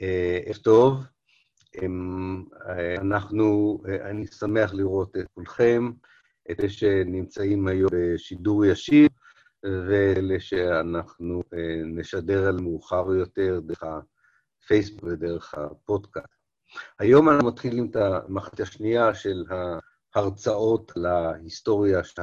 ערב טוב. אנחנו, אני שמח לראות את כולכם, את אלה שנמצאים היום בשידור ישיר, ואלה שאנחנו נשדר על מאוחר יותר דרך הפייסבוק ודרך הפודקאסט. היום אנחנו מתחילים את המחצית השנייה של ההרצאות להיסטוריה של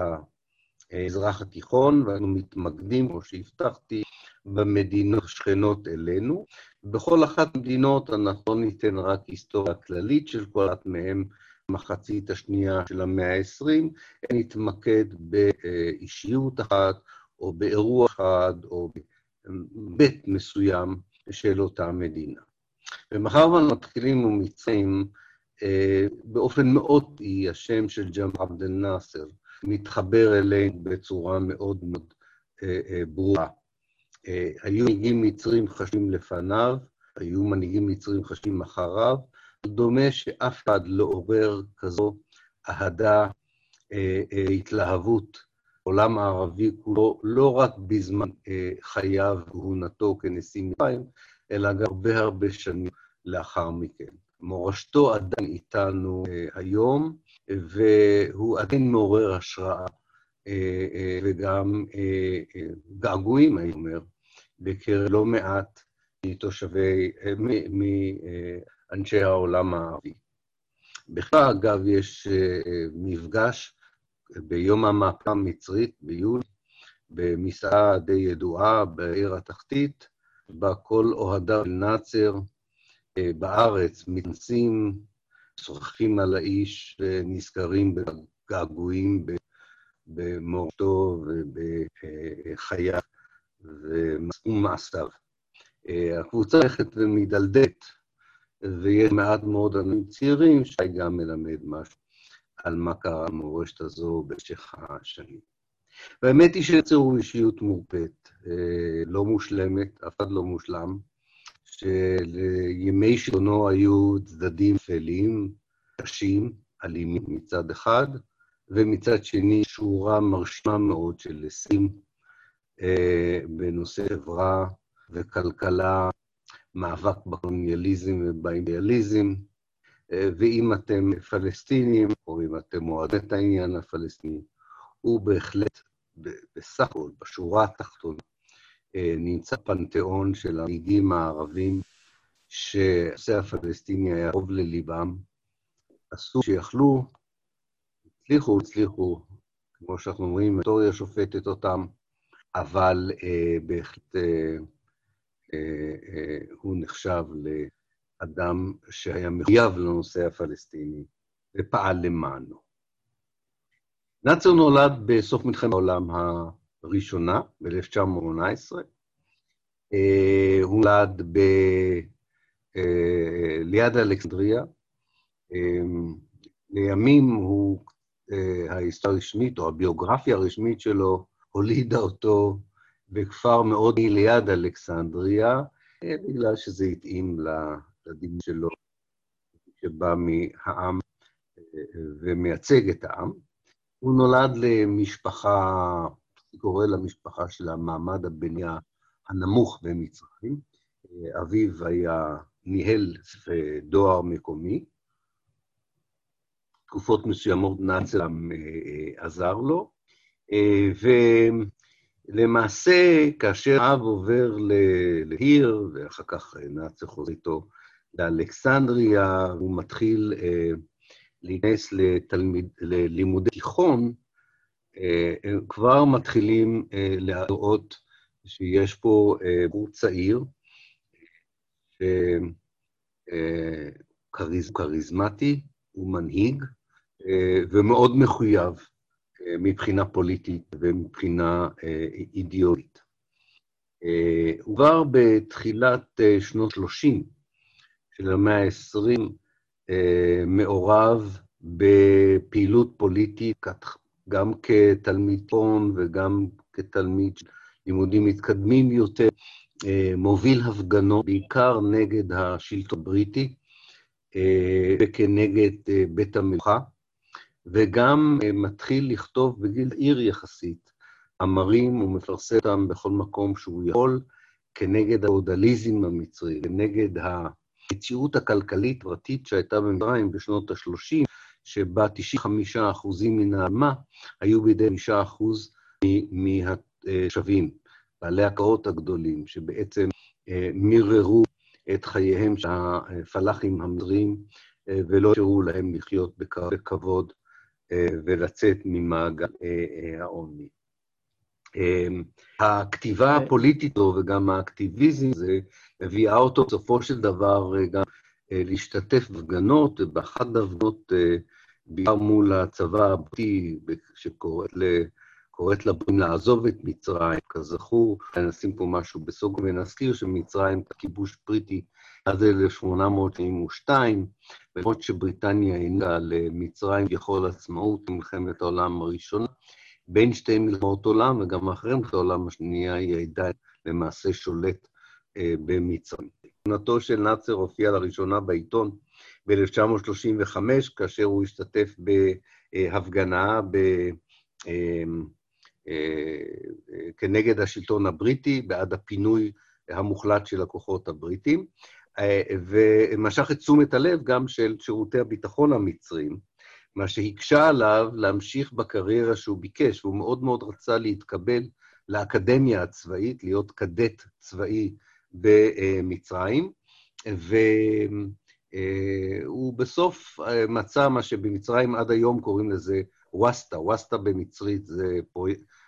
האזרח התיכון, ואנו מתמקדים, כמו שהבטחתי, במדינות שכנות אלינו. בכל אחת המדינות אנחנו לא ניתן רק היסטוריה כללית של כל אחת מהן, מחצית השנייה של המאה ה-20, נתמקד באישיות אחת, או באירוע אחד, או בבית מסוים של אותה מדינה. ומאחר ואנחנו מתחילים עם מצרים, באופן מאוד טבעי, השם של ג'מאל עבד אל-נאצר מתחבר אלינו בצורה מאוד מאוד ברורה. היו מנהיגים מצרים חשים לפניו, היו מנהיגים מצרים חשים אחריו, דומה שאף אחד לא עורר כזו אהדה, התלהבות, עולם הערבי כולו, לא רק בזמן חייו וכהונתו כנשיא מצרים, אלא גם הרבה הרבה שנים לאחר מכן. מורשתו עדיין איתנו היום, והוא עדיין מעורר השראה וגם געגועים, אני אומר, בקרב לא מעט מתושבי, מאנשי העולם הערבי. בכלל, אגב, יש מפגש ביום המהפכה המצרית, ביולי, במסעדה די ידועה בעיר התחתית, בה כל אוהדיו של נאצר בארץ מתנסים, שוחחים על האיש ונזכרים בגעגועים במורשתו ובחייו ומעשיו. הקבוצה הולכת ומדלדלת, ויש מעט מאוד אנשים צעירים שגם מלמד משהו על מה קרה במורשת הזו במשך השנים. והאמת היא שנצר הוא אישיות מורפאת, לא מושלמת, אף אחד לא מושלם, שלימי שלטונו היו צדדים אפלים, קשים, אלימים מצד אחד, ומצד שני שורה מרשימה מאוד של הישגים בנושא חברה וכלכלה, מאבק בקולוניאליזם ובאימפריאליזם, ואם אתם פלסטינים, או אם אתם אוהדים את העניין הפלסטיני, הוא בהחלט, בסך הכל, בשורה התחתונה, נמצא פנתיאון של המנהיגים הערבים, שהנושא הפלסטיני היה קרוב לליבם, עשו שיכלו, הצליחו, הצליחו, כמו שאנחנו אומרים, ההיסטוריה שופטת אותם, אבל אה, בהחלט אה, אה, הוא נחשב לאדם שהיה מחויב לנושא הפלסטיני ופעל למענו. נאצר נולד בסוף מלחמת העולם הראשונה, ב-1918. הוא נולד ב... ליד אלכסנדריה. לימים הוא, ההיסטוריה הרשמית, או הביוגרפיה הרשמית שלו, הולידה אותו בכפר מאוד ליד אלכסנדריה, בגלל שזה התאים לדימוי שלו, שבא מהעם ומייצג את העם. הוא נולד למשפחה, קורא למשפחה של המעמד הבנייה הנמוך במצרים. אביו היה ניהל דואר מקומי. תקופות מסוימות נאצר עזר לו, ולמעשה, כאשר אב עובר לעיר, ואחר כך נאצר חוזר איתו לאלכסנדריה, הוא מתחיל להיכנס לתלמיד, ללימודי תיכון, הם כבר מתחילים להראות שיש פה בחור צעיר, כריזמטי, הוא מנהיג, ומאוד מחויב מבחינה פוליטית ומבחינה אידיאולית. הוא כבר בתחילת שנות 30 של המאה ה-20, מעורב בפעילות פוליטית, גם כתלמיד תיכון וגם כתלמיד לימודים מתקדמים יותר, מוביל הפגנות, בעיקר נגד השלטון הבריטי וכנגד בית המלוכה, וגם מתחיל לכתוב בגיל עיר יחסית, אמרים ומפרסם אותם בכל מקום שהוא יכול, כנגד האודליזם המצרי, כנגד המציאות הכלכלית-פרטית שהייתה במצרים בשנות ה-30, שבה 95% מן האדמה היו בידי 5% מהתושבים, בעלי הקרעות הגדולים, שבעצם מיררו את חייהם של הפלאחים המזרים ולא אפשרו להם לחיות בכבוד ולצאת ממעגל העוני. הכתיבה הפוליטית לו וגם האקטיביזם הזה מביאה אותו בסופו של דבר גם להשתתף בהפגנות, ובאחת ההפגנות, בעיקר מול הצבא הבריטי, שקוראת לבריטים לעזוב את מצרים. כזכור, נשים פה משהו בסוג ונזכיר שמצרים כיבוש בריטי עד 1882, למרות שבריטניה העניקה למצרים ככל עצמאות במלחמת העולם הראשונה, בין שתי מלחמות עולם, וגם אחרי מלחמת העולם השנייה, היא עדיין למעשה שולט אה, במצרים. תמונתו של נאצר הופיעה לראשונה בעיתון ב-1935, כאשר הוא השתתף בהפגנה ב... אה, כנגד השלטון הבריטי, בעד הפינוי המוחלט של הכוחות הבריטים, ומשך את תשומת הלב גם של שירותי הביטחון המצרים, מה שהקשה עליו להמשיך בקריירה שהוא ביקש, והוא מאוד מאוד רצה להתקבל לאקדמיה הצבאית, להיות קדט צבאי במצרים, והוא בסוף מצא מה שבמצרים עד היום קוראים לזה ווסטה, ווסטה במצרית זה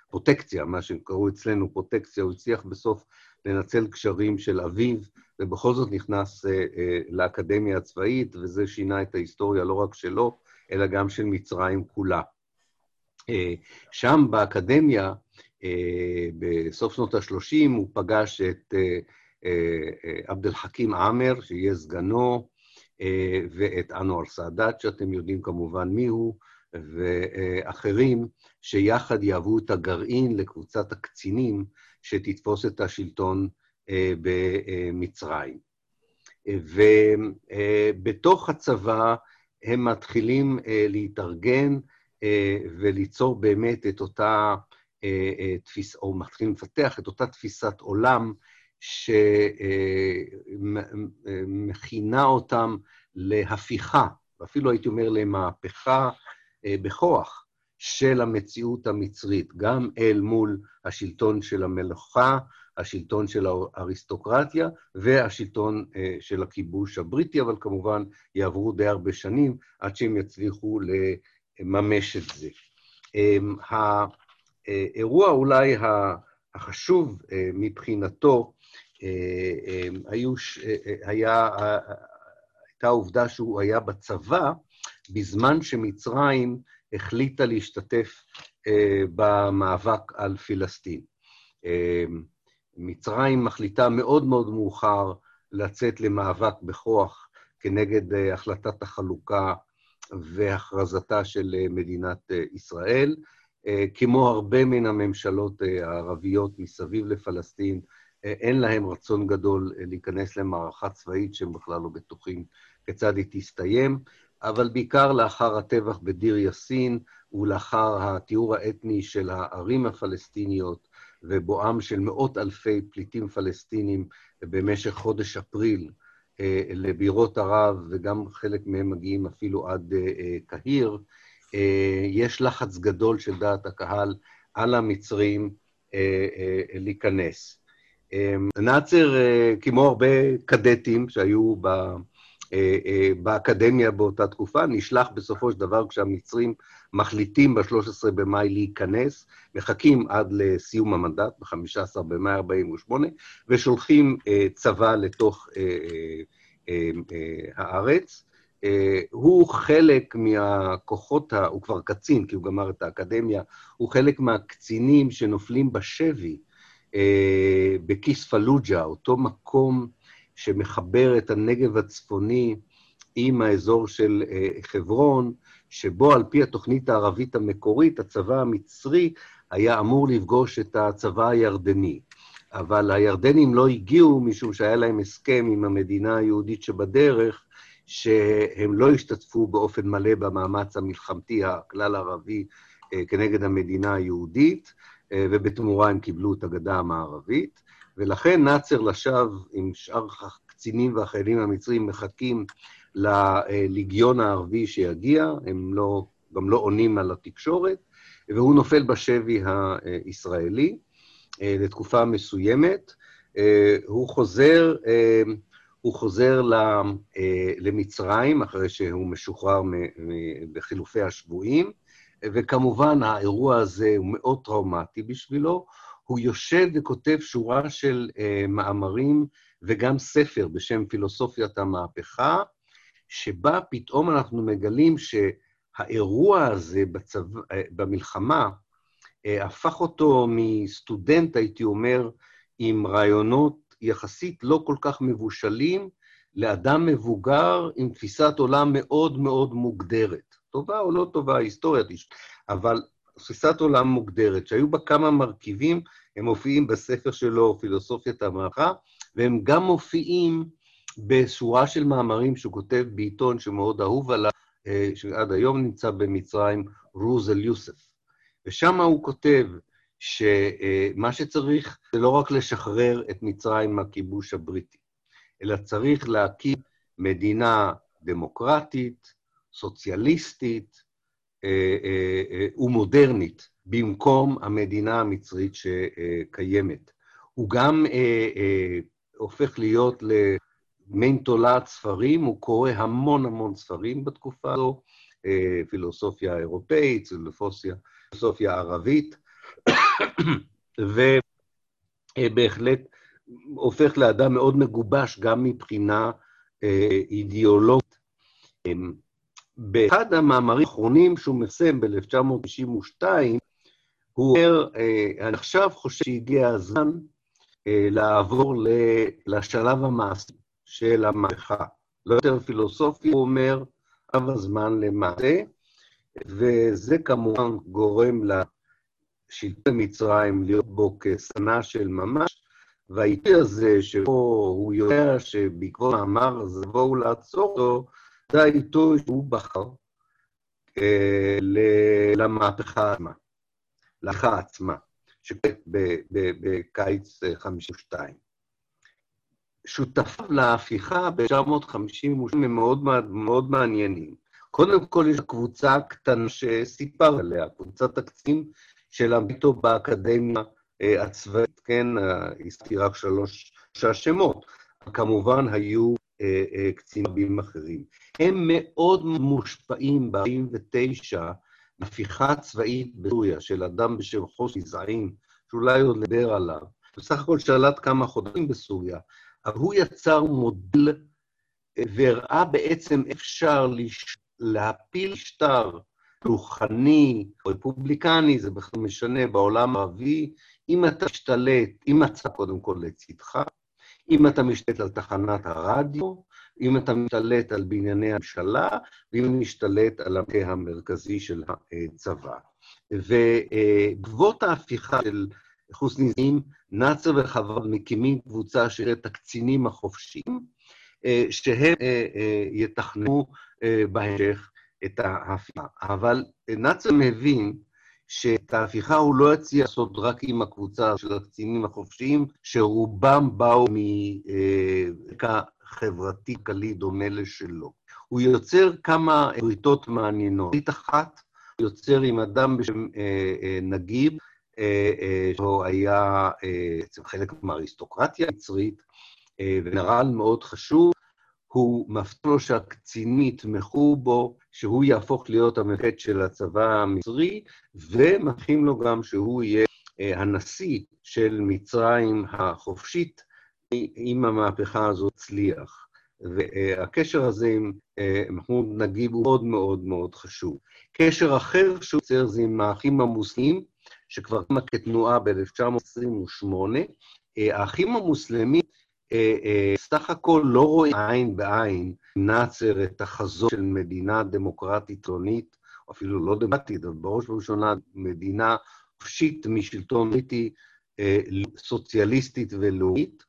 פרוטקציה, מה שקראו אצלנו פרוטקציה, הוא הצליח בסוף לנצל קשרים של אביו, ובכל זאת נכנס לאקדמיה הצבאית, וזה שינה את ההיסטוריה לא רק שלו, אלא גם של מצרים כולה. שם באקדמיה, בסוף שנות ה-30, הוא פגש את עבד אל חכים עאמר, שיהיה סגנו, ואת אנואר סאדאת, שאתם יודעים כמובן מיהו, ואחרים, שיחד יהוו את הגרעין לקבוצת הקצינים שתתפוס את השלטון במצרים. ובתוך הצבא הם מתחילים להתארגן וליצור באמת את אותה תפיסה, או מתחילים לפתח את אותה תפיסת עולם שמכינה אותם להפיכה, ואפילו הייתי אומר למהפכה בכוח של המציאות המצרית, גם אל מול השלטון של המלוכה, השלטון של האריסטוקרטיה והשלטון של הכיבוש הבריטי, אבל כמובן יעברו די הרבה שנים עד שהם יצליחו לממש את זה. האירוע אולי החשוב מבחינתו היו, היה, הייתה העובדה שהוא היה בצבא בזמן שמצרים החליטה להשתתף במאבק על פלסטין. מצרים מחליטה מאוד מאוד מאוחר לצאת למאבק בכוח כנגד החלטת החלוקה והכרזתה של מדינת ישראל. כמו הרבה מן הממשלות הערביות מסביב לפלסטין, אין להם רצון גדול להיכנס למערכה צבאית שהם בכלל לא בטוחים כיצד היא תסתיים, אבל בעיקר לאחר הטבח בדיר יאסין ולאחר הטיהור האתני של הערים הפלסטיניות ובואם של מאות אלפי פליטים פלסטינים במשך חודש אפריל לבירות ערב, וגם חלק מהם מגיעים אפילו עד קהיר, יש לחץ גדול של דעת הקהל על המצרים להיכנס. נאצר, כמו הרבה קדטים שהיו באקדמיה באותה תקופה, נשלח בסופו של דבר כשהמצרים מחליטים ב-13 במאי להיכנס, מחכים עד לסיום המנדט, ב-15 במאי 48', ושולחים צבא לתוך הארץ. הוא חלק מהכוחות, הוא כבר קצין, כי הוא גמר את האקדמיה, הוא חלק מהקצינים שנופלים בשבי בכיס פלוג'ה, אותו מקום שמחבר את הנגב הצפוני עם האזור של חברון, שבו על פי התוכנית הערבית המקורית, הצבא המצרי היה אמור לפגוש את הצבא הירדני. אבל הירדנים לא הגיעו משום שהיה להם הסכם עם המדינה היהודית שבדרך, שהם לא השתתפו באופן מלא במאמץ המלחמתי הכלל-ערבי כנגד המדינה היהודית, ובתמורה הם קיבלו את הגדה המערבית, ולכן נאצר לשווא עם שאר הקצינים והחיילים המצרים מחכים לליגיון הערבי שיגיע, הם לא, גם לא עונים על התקשורת, והוא נופל בשבי הישראלי לתקופה מסוימת. הוא חוזר, הוא חוזר למצרים אחרי שהוא משוחרר בחילופי השבויים, וכמובן האירוע הזה הוא מאוד טראומטי בשבילו. הוא יושב וכותב שורה של מאמרים וגם ספר בשם פילוסופיית המהפכה, שבה פתאום אנחנו מגלים שהאירוע הזה בצו... במלחמה הפך אותו מסטודנט, הייתי אומר, עם רעיונות יחסית לא כל כך מבושלים, לאדם מבוגר עם תפיסת עולם מאוד מאוד מוגדרת. טובה או לא טובה, היסטוריה אבל תפיסת עולם מוגדרת, שהיו בה כמה מרכיבים, הם מופיעים בספר שלו, פילוסופיית המערכה, והם גם מופיעים בשורה של מאמרים שהוא כותב בעיתון שמאוד אהוב עליו, אה, שעד היום נמצא במצרים, רוזל יוסף. ושם הוא כותב שמה שצריך זה לא רק לשחרר את מצרים מהכיבוש הבריטי, אלא צריך להקים מדינה דמוקרטית, סוציאליסטית אה, אה, ומודרנית במקום המדינה המצרית שקיימת. הוא גם הופך להיות למין תולעת ספרים, הוא קורא המון המון ספרים בתקופה הזו, פילוסופיה אירופאית, פילוסופיה ערבית, ובהחלט הופך לאדם מאוד מגובש גם מבחינה אה, אידיאולוגית. באחד המאמרים האחרונים שהוא מסיים ב-1992, הוא אומר, אה, אני עכשיו חושב שהגיע הזמן אה, לעבור לשלב המעשי של המהפכה. לא יותר פילוסופי, הוא אומר, אב הזמן למעשה, וזה כמובן גורם לשלטון מצרים להיות בו כסנה של ממש, והעיתוי הזה, שבו הוא יודע שבעקבות המאמר הזה בואו לעצור אותו, זה העיתוי שהוא בחר אה, למהפכה עצמה, להלכה עצמה. שקורית בקיץ 52. אה, שותפיו להפיכה ב-1952 הם מאוד, מאוד מעניינים. קודם כל, יש קבוצה קטנה שסיפר עליה, קבוצת הקצינים שלמדו איתו באקדמיה אה, הצבאית, כן? הזכרתי רק שלושה שמות. כמובן, היו קצינים רבים אחרים. הם מאוד מושפעים ב-49 הפיכה צבאית בסוריה של אדם בשם חוסי זעים, שאולי עוד נדבר עליו, בסך הכל שלט כמה חודשים בסוריה, אבל הוא יצר מודל אה, והראה בעצם אפשר לש... להפיל שטר רוחני, רפובליקני, זה בכלל משנה, בעולם הערבי, אם אתה משתלט, אם אתה קודם כל לצדך, אם אתה משתלט על תחנת הרדיו, אם אתה משתלט על בנייני הממשלה, ואם אתה משתלט על המטה המרכזי של הצבא. ובעקבות ההפיכה של חוסני זעים, נאצר וחבריו מקימים קבוצה של הקצינים החופשיים, שהם יתכננו בהמשך את ההפיכה. אבל נאצר מבין שאת ההפיכה הוא לא יצליח לעשות רק עם הקבוצה של הקצינים החופשיים, שרובם באו מרקע חברתי-כלכלי דומה לשלו. הוא יוצר כמה בריתות מעניינות. ברית אחת, הוא יוצר עם אדם בשם אה, אה, נגיב, אה, אה, שהוא היה בעצם אה, חלק מהאריסטוקרטיה המצרית, אה, ונר"ל מאוד חשוב, הוא מבטיח לו שהקצינים יתמכו בו, שהוא יהפוך להיות המפקד של הצבא המצרי, ומבטיחים לו גם שהוא יהיה אה, הנשיא של מצרים החופשית, אם המהפכה הזו תצליח. והקשר הזה עם אה, מחמוד נגיב הוא מאוד מאוד מאוד חשוב. קשר אחר שהוא יוצר זה עם האחים המוסלמים, שכבר קמה כתנועה ב-1928. אה, האחים המוסלמים אה, סך הכל לא רואים עין בעין נאצר את החזון של מדינה דמוקרטית או אפילו לא דמוקרטית, אבל בראש ובראשונה מדינה חופשית משלטון בריטי סוציאליסטית ולאומית.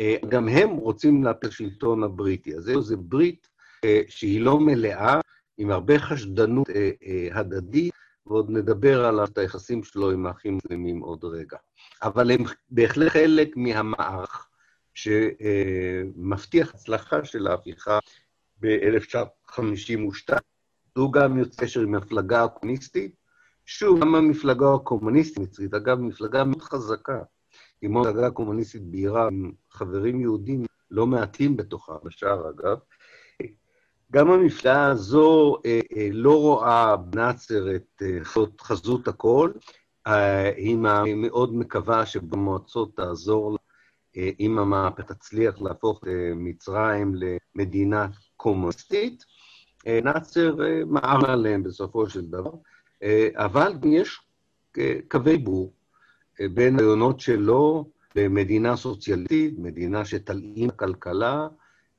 אה, גם הם רוצים להפיל השלטון הבריטי. אז זהו, זו ברית אה, שהיא לא מלאה, עם הרבה חשדנות אה, הדדית, ועוד נדבר על היחסים שלו עם האחים המוסלמים עוד רגע. אבל הם בהחלט חלק מהמערך שמבטיח הצלחה של ההפיכה ב-1952. הוא גם יוצא קשר עם המפלגה הקומוניסטית. שוב, גם המפלגה הקומוניסטית מצרית, אגב, מפלגה מאוד חזקה. עם המפלגה הקומוניסטית באיראן, עם חברים יהודים לא מעטים בתוכה, בשער אגב. גם המפלגה הזו אה, אה, לא רואה בנאצר את אה, חזות הכל, אה, היא מאוד מקווה שבמועצות תעזור אם המהפכה תצליח להפוך את אה, מצרים למדינה קומוניסטית. אה, נאצר אה, מעם עליהם בסופו של דבר, אבל יש קווי בור בין הרעיונות שלו למדינה סוציאליסטית, מדינה שתלאים כלכלה,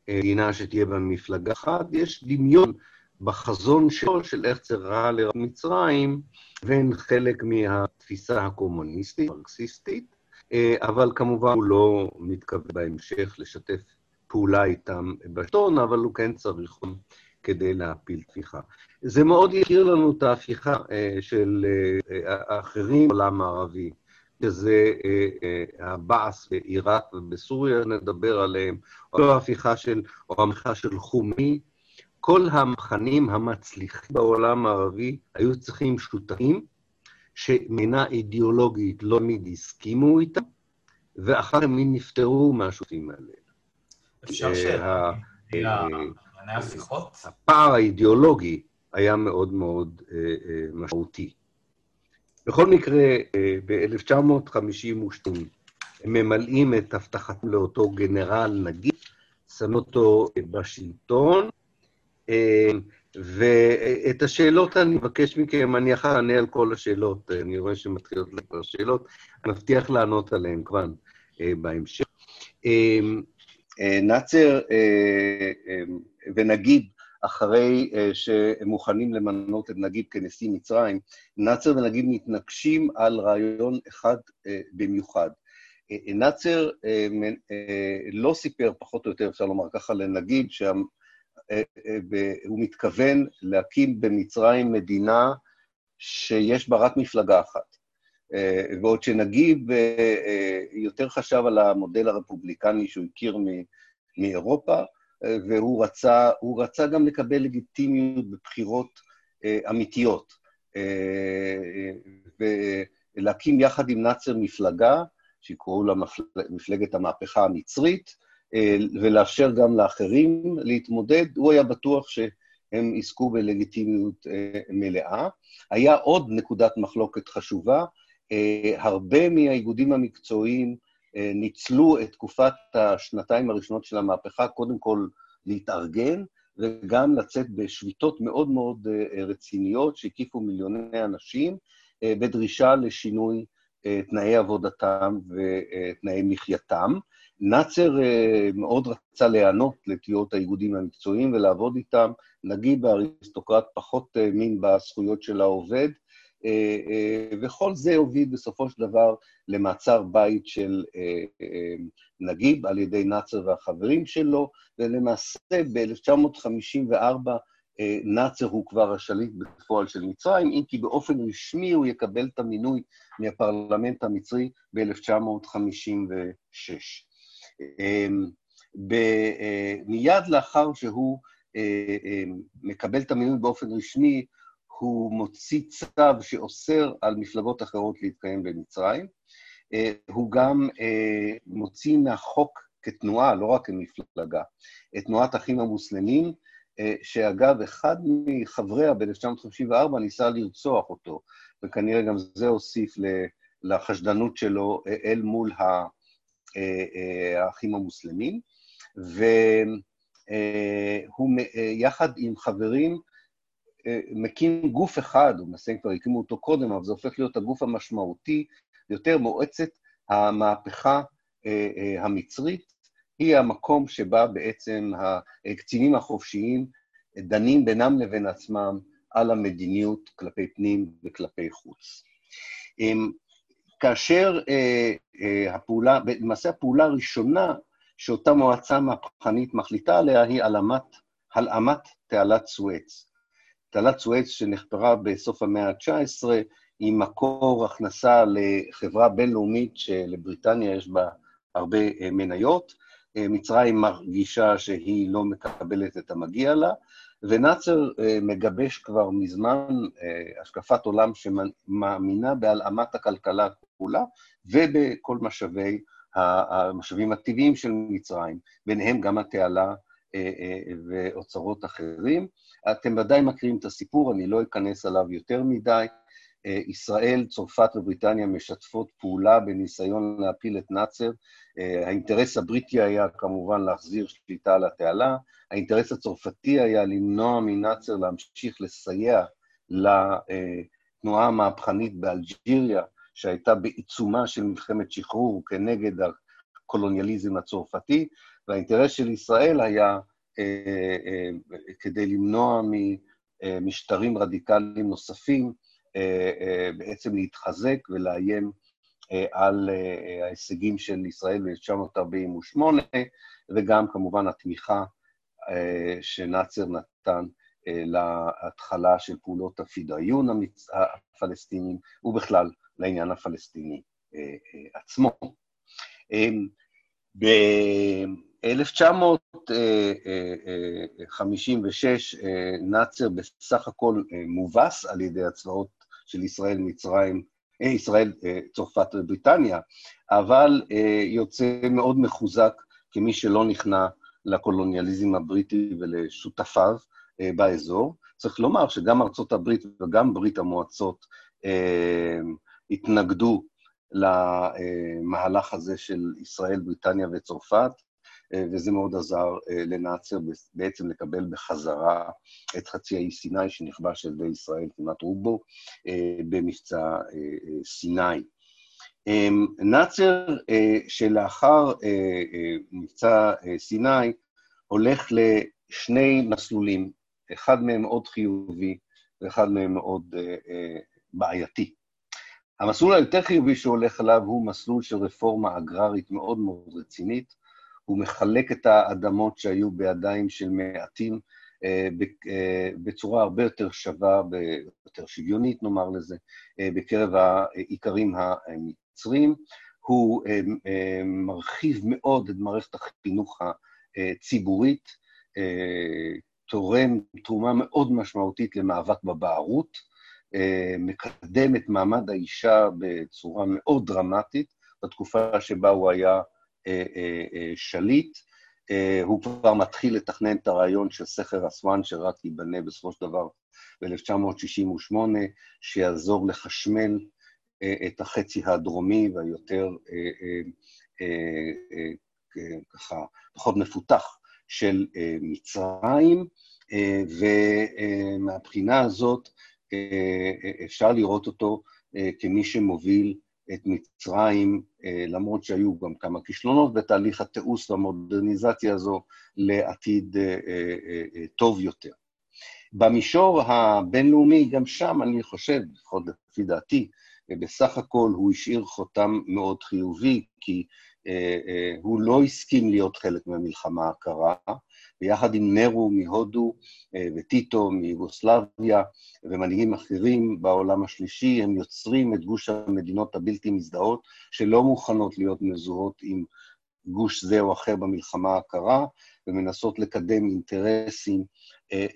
מדינה שתהיה בה מפלגה אחת. יש דמיון בחזון שלו של איך צריכה לראות מצרים, בין חלק מהתפיסה הקומוניסטית, מרקסיסטית, אבל כמובן הוא לא מתכוון בהמשך לשתף פעולה איתם בשלטון, אבל הוא כן צריך כדי להפיל תפיחה. זה מאוד יכיר לנו את ההפיכה אה, של אה, האחרים בעולם הערבי, שזה אה, הבעס בעיראק ובסוריה, נדבר עליהם, או ההפיכה של, או המחאה של חומי. כל המחנים המצליחים בעולם הערבי היו צריכים שותפים שמבחינה אידיאולוגית לא תמיד הסכימו איתם, ואחר כך נפטרו מהשותפים האלה. אפשר שאלה, הפער האידיאולוגי היה מאוד מאוד אה, אה, משמעותי. בכל מקרה, אה, ב-1952 הם ממלאים את הבטחתם לאותו גנרל נגיד, שמים אותו בשלטון, ואת השאלות אני מבקש מכם, אני אחר אענה על כל השאלות, אני רואה שמתחילות לקרוא שאלות, אני מבטיח לענות עליהן כבר בהמשך. נאצר ונגיד, אחרי שהם מוכנים למנות את נגיד כנשיא מצרים, נאצר ונגיד מתנגשים על רעיון אחד במיוחד. נאצר לא סיפר, פחות או יותר אפשר לומר ככה, לנגיד שהוא uh, uh, מתכוון להקים במצרים מדינה שיש בה רק מפלגה אחת. Uh, ועוד uh, יותר חשב על המודל הרפובליקני שהוא הכיר מאירופה, והוא רצה, רצה גם לקבל לגיטימיות בבחירות אה, אמיתיות, אה, ולהקים יחד עם נאצר מפלגה, שיקראו לה מפלגת המהפכה המצרית, אה, ולאפשר גם לאחרים להתמודד. הוא היה בטוח שהם יזכו בלגיטימיות אה, מלאה. היה עוד נקודת מחלוקת חשובה, אה, הרבה מהאיגודים המקצועיים אה, ניצלו את תקופת השנתיים הראשונות של המהפכה, קודם כל להתארגן, וגם לצאת בשביתות מאוד מאוד אה, רציניות שהקיפו מיליוני אנשים, אה, בדרישה לשינוי תנאי עבודתם ותנאי מחייתם. נאצר מאוד רצה להיענות לתביעות האיגודים המקצועיים ולעבוד איתם. נגיד באריסטוקרט פחות האמין בזכויות של העובד, אה, אה, וכל זה הוביל בסופו של דבר למעצר בית של אה, נגיב על ידי נאצר והחברים שלו, ולמעשה ב-1954 נאצר הוא כבר השליט בפועל של מצרים, אם כי באופן רשמי הוא יקבל את המינוי מהפרלמנט המצרי ב-1956. מיד לאחר שהוא מקבל את המינוי באופן רשמי, הוא מוציא צו שאוסר על מפלגות אחרות להתקיים במצרים. אה, הוא גם אה, מוציא מהחוק כתנועה, לא רק כמפלגה, את תנועת האחים המוסלמים, אה, שאגב, אחד מחבריה ב-1954 ניסה לרצוח אותו, וכנראה גם זה הוסיף לחשדנות שלו אל מול האחים המוסלמים. והוא יחד עם חברים מקים גוף אחד, למעשה כבר הקימו אותו קודם, אבל זה הופך להיות הגוף המשמעותי יותר, מועצת המהפכה אה, אה, המצרית, היא המקום שבה בעצם הקצינים החופשיים דנים בינם לבין עצמם על המדיניות כלפי פנים וכלפי חוץ. כאשר אה, הפעולה, למעשה הפעולה הראשונה שאותה מועצה מהפכנית מחליטה עליה היא הלאמת, הלאמת תעלת סואץ. תעלת סואץ שנחפרה בסוף המאה ה-19, היא מקור הכנסה לחברה בינלאומית שלבריטניה יש בה הרבה אה, מניות, מצרים מרגישה שהיא לא מקבלת את המגיע לה, ונאצר מגבש כבר מזמן השקפת עולם שמאמינה בהלאמת הכלכלה כולה ובכל משאבי, המשאבים הטבעיים של מצרים, ביניהם גם התעלה ואוצרות אחרים. אתם ודאי מכירים את הסיפור, אני לא אכנס עליו יותר מדי. ישראל, צרפת ובריטניה משתפות פעולה בניסיון להפיל את נאצר. האינטרס הבריטי היה כמובן להחזיר שליטה על התעלה, האינטרס הצרפתי היה למנוע מנאצר להמשיך לסייע לתנועה המהפכנית באלג'יריה, שהייתה בעיצומה של מלחמת שחרור כנגד הקולוניאליזם הצרפתי, והאינטרס של ישראל היה אה, אה, כדי למנוע ממשטרים רדיקליים נוספים אה, בעצם להתחזק ולאיים על ההישגים של ישראל ב-1948, וגם כמובן התמיכה שנאצר נתן להתחלה של פעולות הפידאיון הפלסטינים, ובכלל לעניין הפלסטיני עצמו. ב-1956 נאצר בסך הכל מובס על ידי הצבאות של ישראל, מצרים, ישראל, צרפת ובריטניה, אבל יוצא מאוד מחוזק כמי שלא נכנע לקולוניאליזם הבריטי ולשותפיו באזור. צריך לומר שגם ארצות הברית וגם ברית המועצות התנגדו למהלך הזה של ישראל, בריטניה וצרפת, וזה מאוד עזר לנאצר בעצם לקבל בחזרה את חצי האי סיני שנכבש על ידי ישראל, כמעט רובו, במבצע סיני. נאצר שלאחר מבצע סיני הולך לשני מסלולים, אחד מהם מאוד חיובי ואחד מהם מאוד בעייתי. המסלול היותר חיובי שהולך אליו הוא מסלול של רפורמה אגררית מאוד מאוד רצינית. הוא מחלק את האדמות שהיו בידיים של מעטים בצורה הרבה יותר שווה, יותר שוויונית, נאמר לזה, בקרב האיכרים המצרים. הוא מרחיב מאוד את מערכת החינוך הציבורית, תורם תרומה מאוד משמעותית למאבק בבערות, מקדם את מעמד האישה בצורה מאוד דרמטית, בתקופה שבה הוא היה שליט. הוא כבר מתחיל לתכנן את הרעיון של סכר אסואן, שרק ייבנה בסופו של דבר ב-1968, שיעזור לחשמל את החצי הדרומי והיותר ככה פחות מפותח של מצרים, ומהבחינה הזאת אפשר לראות אותו כמי שמוביל את מצרים, למרות שהיו גם כמה כישלונות בתהליך התיעוש והמודרניזציה הזו, לעתיד טוב יותר. במישור הבינלאומי, גם שם אני חושב, לפחות לפי דעתי, בסך הכל הוא השאיר חותם מאוד חיובי, כי הוא לא הסכים להיות חלק מהמלחמה הקרה, ויחד עם נרו מהודו וטיטו מיוגוסלביה ומנהיגים אחרים בעולם השלישי, הם יוצרים את גוש המדינות הבלתי מזדהות, שלא מוכנות להיות מזוהות עם גוש זה או אחר במלחמה הקרה, ומנסות לקדם אינטרסים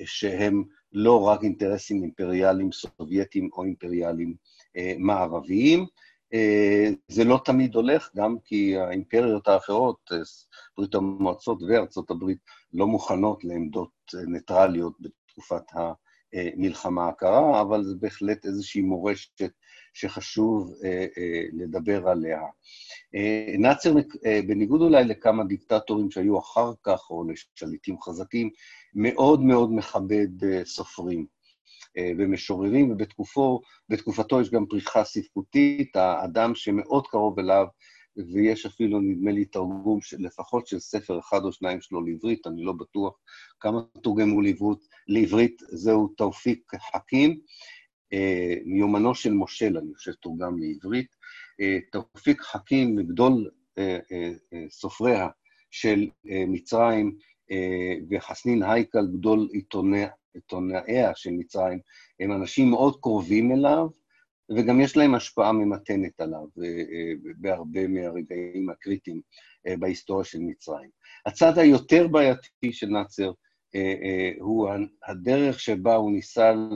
שהם לא רק אינטרסים אימפריאליים סובייטיים או אימפריאליים מערביים, זה לא תמיד הולך, גם כי האימפריות האחרות, ברית המועצות וארצות הברית, לא מוכנות לעמדות ניטרליות בתקופת המלחמה הקרה, אבל זה בהחלט איזושהי מורשת שחשוב לדבר עליה. נאצר, בניגוד אולי לכמה דיקטטורים שהיו אחר כך, או לשליטים חזקים, מאוד מאוד מכבד סופרים. ומשוררים, ובתקופו, בתקופתו יש גם פריחה ספרותית, האדם שמאוד קרוב אליו, ויש אפילו, נדמה לי, תרגום של, לפחות של ספר אחד או שניים שלו לעברית, אני לא בטוח כמה תורגמו לעברית, לעברית זהו תאופיק חכים, מיומנו של מושל, אני חושב, תורגם לעברית. תאופיק חכים, גדול סופריה של מצרים, וחסנין הייקל, גדול עיתוניה עיתונאיה של מצרים, הם אנשים מאוד קרובים אליו, וגם יש להם השפעה ממתנת עליו בהרבה מהרגעים הקריטיים בהיסטוריה של מצרים. הצד היותר בעייתי של נאצר הוא הדרך שבה הוא ניסה אה, אה,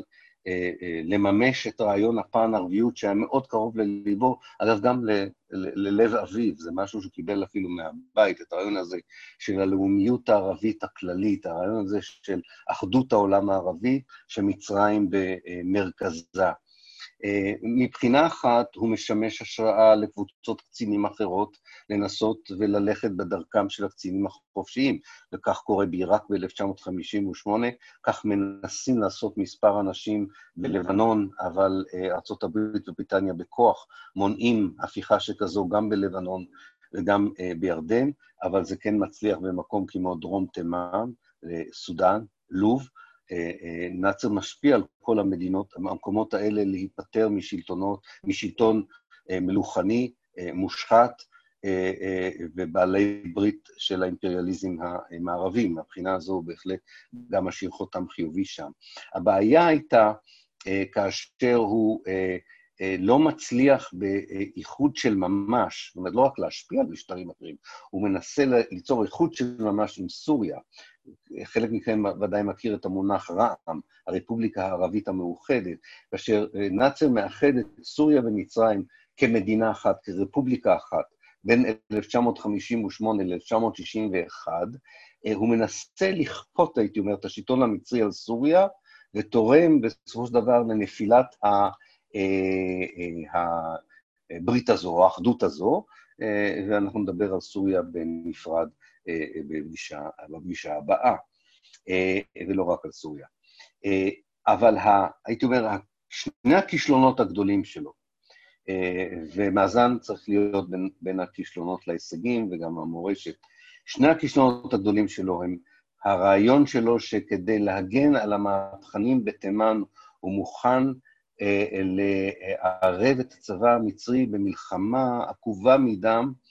לממש את רעיון הפן-ערביות שהיה מאוד קרוב לליבו, אגב, גם ללב אביו, זה משהו שהוא קיבל אפילו מהבית, את הרעיון הזה של הלאומיות הערבית הכללית, הרעיון הזה של אחדות העולם הערבי, שמצרים במרכזה. אה, מבחינה אחת הוא משמש השראה לקבוצות קצינים אחרות לנסות וללכת בדרכם של הקצינים החופשיים, וכך קורה בעיראק ב-1958, כך מנסים לעשות מספר אנשים בלבנון, אבל אה, ארה"ב ובריטניה בכוח מונעים הפיכה שכזו גם בלבנון וגם אה, בירדן, אבל זה כן מצליח במקום כמו דרום תימן, סודאן, לוב, נאצר משפיע על כל המדינות, המקומות האלה להיפטר משלטונות, משלטון אה, מלוכני, מושחת, ובעלי ברית של האימפריאליזם המערבי. מהבחינה הזו בהחלט גם משאיר חותם חיובי שם. הבעיה הייתה כאשר הוא לא מצליח באיחוד של ממש, זאת אומרת, לא רק להשפיע על משטרים אחרים, הוא מנסה ליצור איחוד של ממש עם סוריה. חלק מכם ודאי מכיר את המונח רע"מ, הרפובליקה הערבית המאוחדת, כאשר אה, נאצר מאחד את סוריה ומצרים כמדינה אחת, כרפובליקה אחת, בין 1958 ל-1961, אה, הוא מנסה לכפות, הייתי אומר, את השלטון המצרי על סוריה, ותורם בסופו של דבר לנפילת ה... אה, הברית הזו, האחדות הזו, ואנחנו נדבר על סוריה בנפרד בפגישה, בפגישה הבאה, אה, ולא רק על סוריה. אה, אבל ה, הייתי אומר, שני הכישלונות הגדולים שלו, אה, ומאזן צריך להיות בין, בין הכישלונות להישגים וגם המורשת, שני הכישלונות הגדולים שלו הם הרעיון שלו שכדי להגן על המהפכנים בתימן הוא מוכן לערב את הצבא המצרי במלחמה עקובה מדם, אה,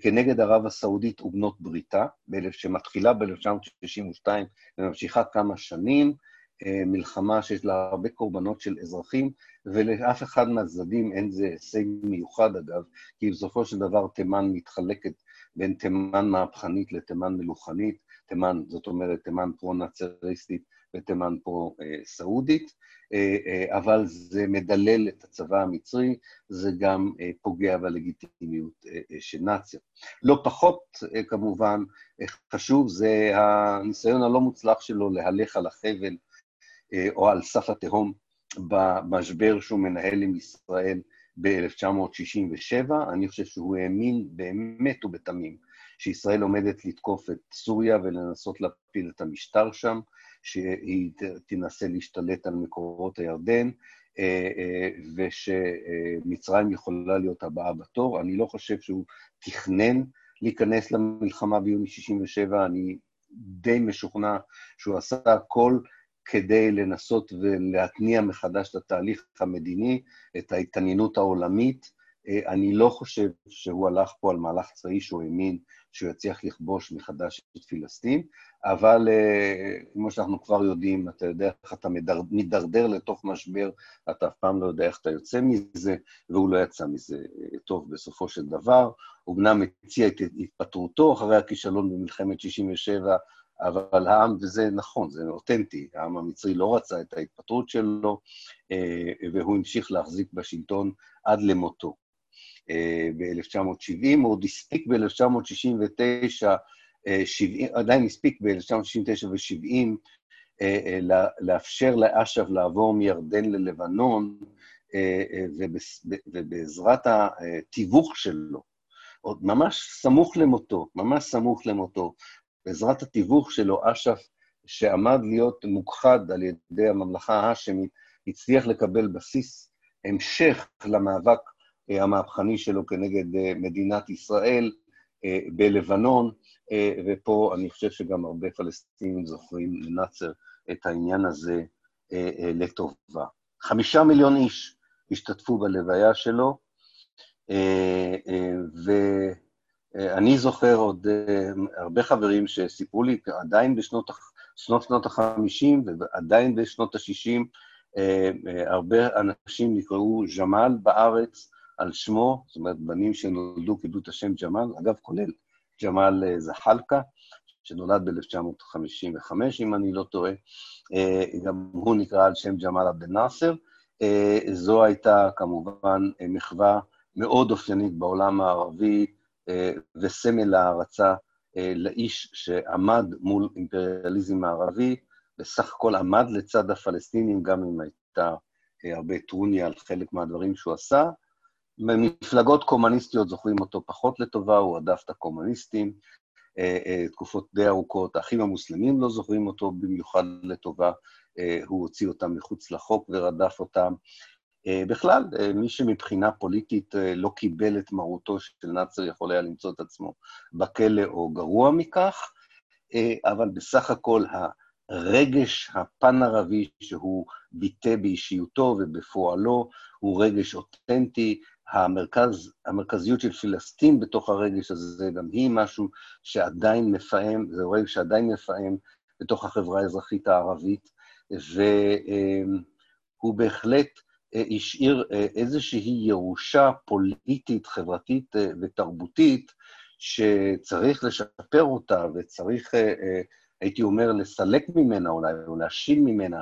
כנגד ערב הסעודית ובנות בריתה, שמתחילה ב-1962 וממשיכה כמה שנים, אה, מלחמה שיש לה הרבה קורבנות של אזרחים, ולאף אחד מהצדדים אין זה הישג מיוחד אגב, כי בסופו של דבר תימן מתחלקת בין תימן מהפכנית לתימן מלוכנית, תימן, זאת אומרת, תימן פרו-נאצריסטית ותימן פרו-סעודית. אה, אה, אבל זה מדלל את הצבא המצרי, זה גם אה, פוגע בלגיטימיות של נאציה. לא פחות, כמובן, חשוב, זה הניסיון הלא מוצלח שלו להלך על החבל או על סף התהום במשבר שהוא מנהל עם ישראל ב-1967. אני חושב שהוא האמין באמת ובתמים שישראל עומדת לתקוף את סוריה ולנסות להפיל את המשטר שם. שהיא תנסה להשתלט על מקורות הירדן, אה, אה, ושמצרים יכולה להיות הבאה בתור. אני לא חושב שהוא תכנן להיכנס למלחמה ביוני 67', אני די משוכנע שהוא עשה הכל כדי לנסות ולהתניע מחדש את התהליך המדיני, את ההתעניינות העולמית. אה, אני לא חושב שהוא הלך פה על מהלך צבאי שהוא האמין שהוא יצליח לכבוש מחדש את פילסטין, אבל אה, כמו שאנחנו כבר יודעים, אתה יודע איך אתה מידרדר לתוך משבר, אתה אף פעם לא יודע איך אתה יוצא מזה, והוא לא יצא מזה אה, טוב בסופו של דבר. הוא אמנם הציע את התפטרותו אחרי הכישלון במלחמת 67', אבל העם, וזה נכון, זה אותנטי, העם המצרי לא רצה את ההתפטרות שלו, והוא המשיך להחזיק בשלטון עד למותו. ב-1970, הוא עוד הספיק ב-1969 70, עדיין הספיק ב-1969 ו-70 אה, אה, לאפשר לאש"ף לעבור מירדן ללבנון, אה, ובעזרת התיווך שלו, עוד ממש סמוך למותו, ממש סמוך למותו, בעזרת התיווך שלו, אש"ף, שעמד להיות מוכחד על ידי הממלכה ההאשמית, הצליח לקבל בסיס המשך למאבק המהפכני שלו כנגד מדינת ישראל בלבנון, אה, ופה אני חושב שגם הרבה פלסטינים זוכרים לנאצר את העניין הזה אה, אה, לטובה. חמישה מיליון איש השתתפו בלוויה שלו, ואני זוכר עוד הרבה חברים שסיפרו לי עדיין בשנות שנות, שנות ה-50 ועדיין בשנות ה-60, הרבה אנשים נקראו ג'מאל בארץ על שמו, זאת אומרת, בנים שנולדו קיבלו את השם ג'מאל, אגב, כולל ג'מאל זחאלקה, שנולד ב-1955, אם אני לא טועה, גם הוא נקרא על שם ג'מאל עבד נאסר. זו הייתה כמובן מחווה מאוד אופיינית בעולם הערבי וסמל הערצה לאיש שעמד מול אימפריאליזם הערבי, בסך הכל עמד לצד הפלסטינים, גם אם הייתה הרבה טרוניה על חלק מהדברים שהוא עשה. במפלגות קומוניסטיות זוכרים אותו פחות לטובה, הוא הדף את הקומוניסטים. תקופות די ארוכות, האחים המוסלמים לא זוכרים אותו במיוחד לטובה, הוא הוציא אותם מחוץ לחוק ורדף אותם. בכלל, מי שמבחינה פוליטית לא קיבל את מרותו של נאצר יכול היה למצוא את עצמו בכלא או גרוע מכך, אבל בסך הכל הרגש הפן-ערבי שהוא ביטא באישיותו ובפועלו הוא רגש אותנטי, המרכז, המרכזיות של פלסטין בתוך הרגש הזה, גם היא משהו שעדיין מפעם, זה רגש שעדיין מפעם בתוך החברה האזרחית הערבית, והוא בהחלט השאיר איזושהי ירושה פוליטית, חברתית ותרבותית, שצריך לשפר אותה וצריך, הייתי אומר, לסלק ממנה אולי, או להשיל ממנה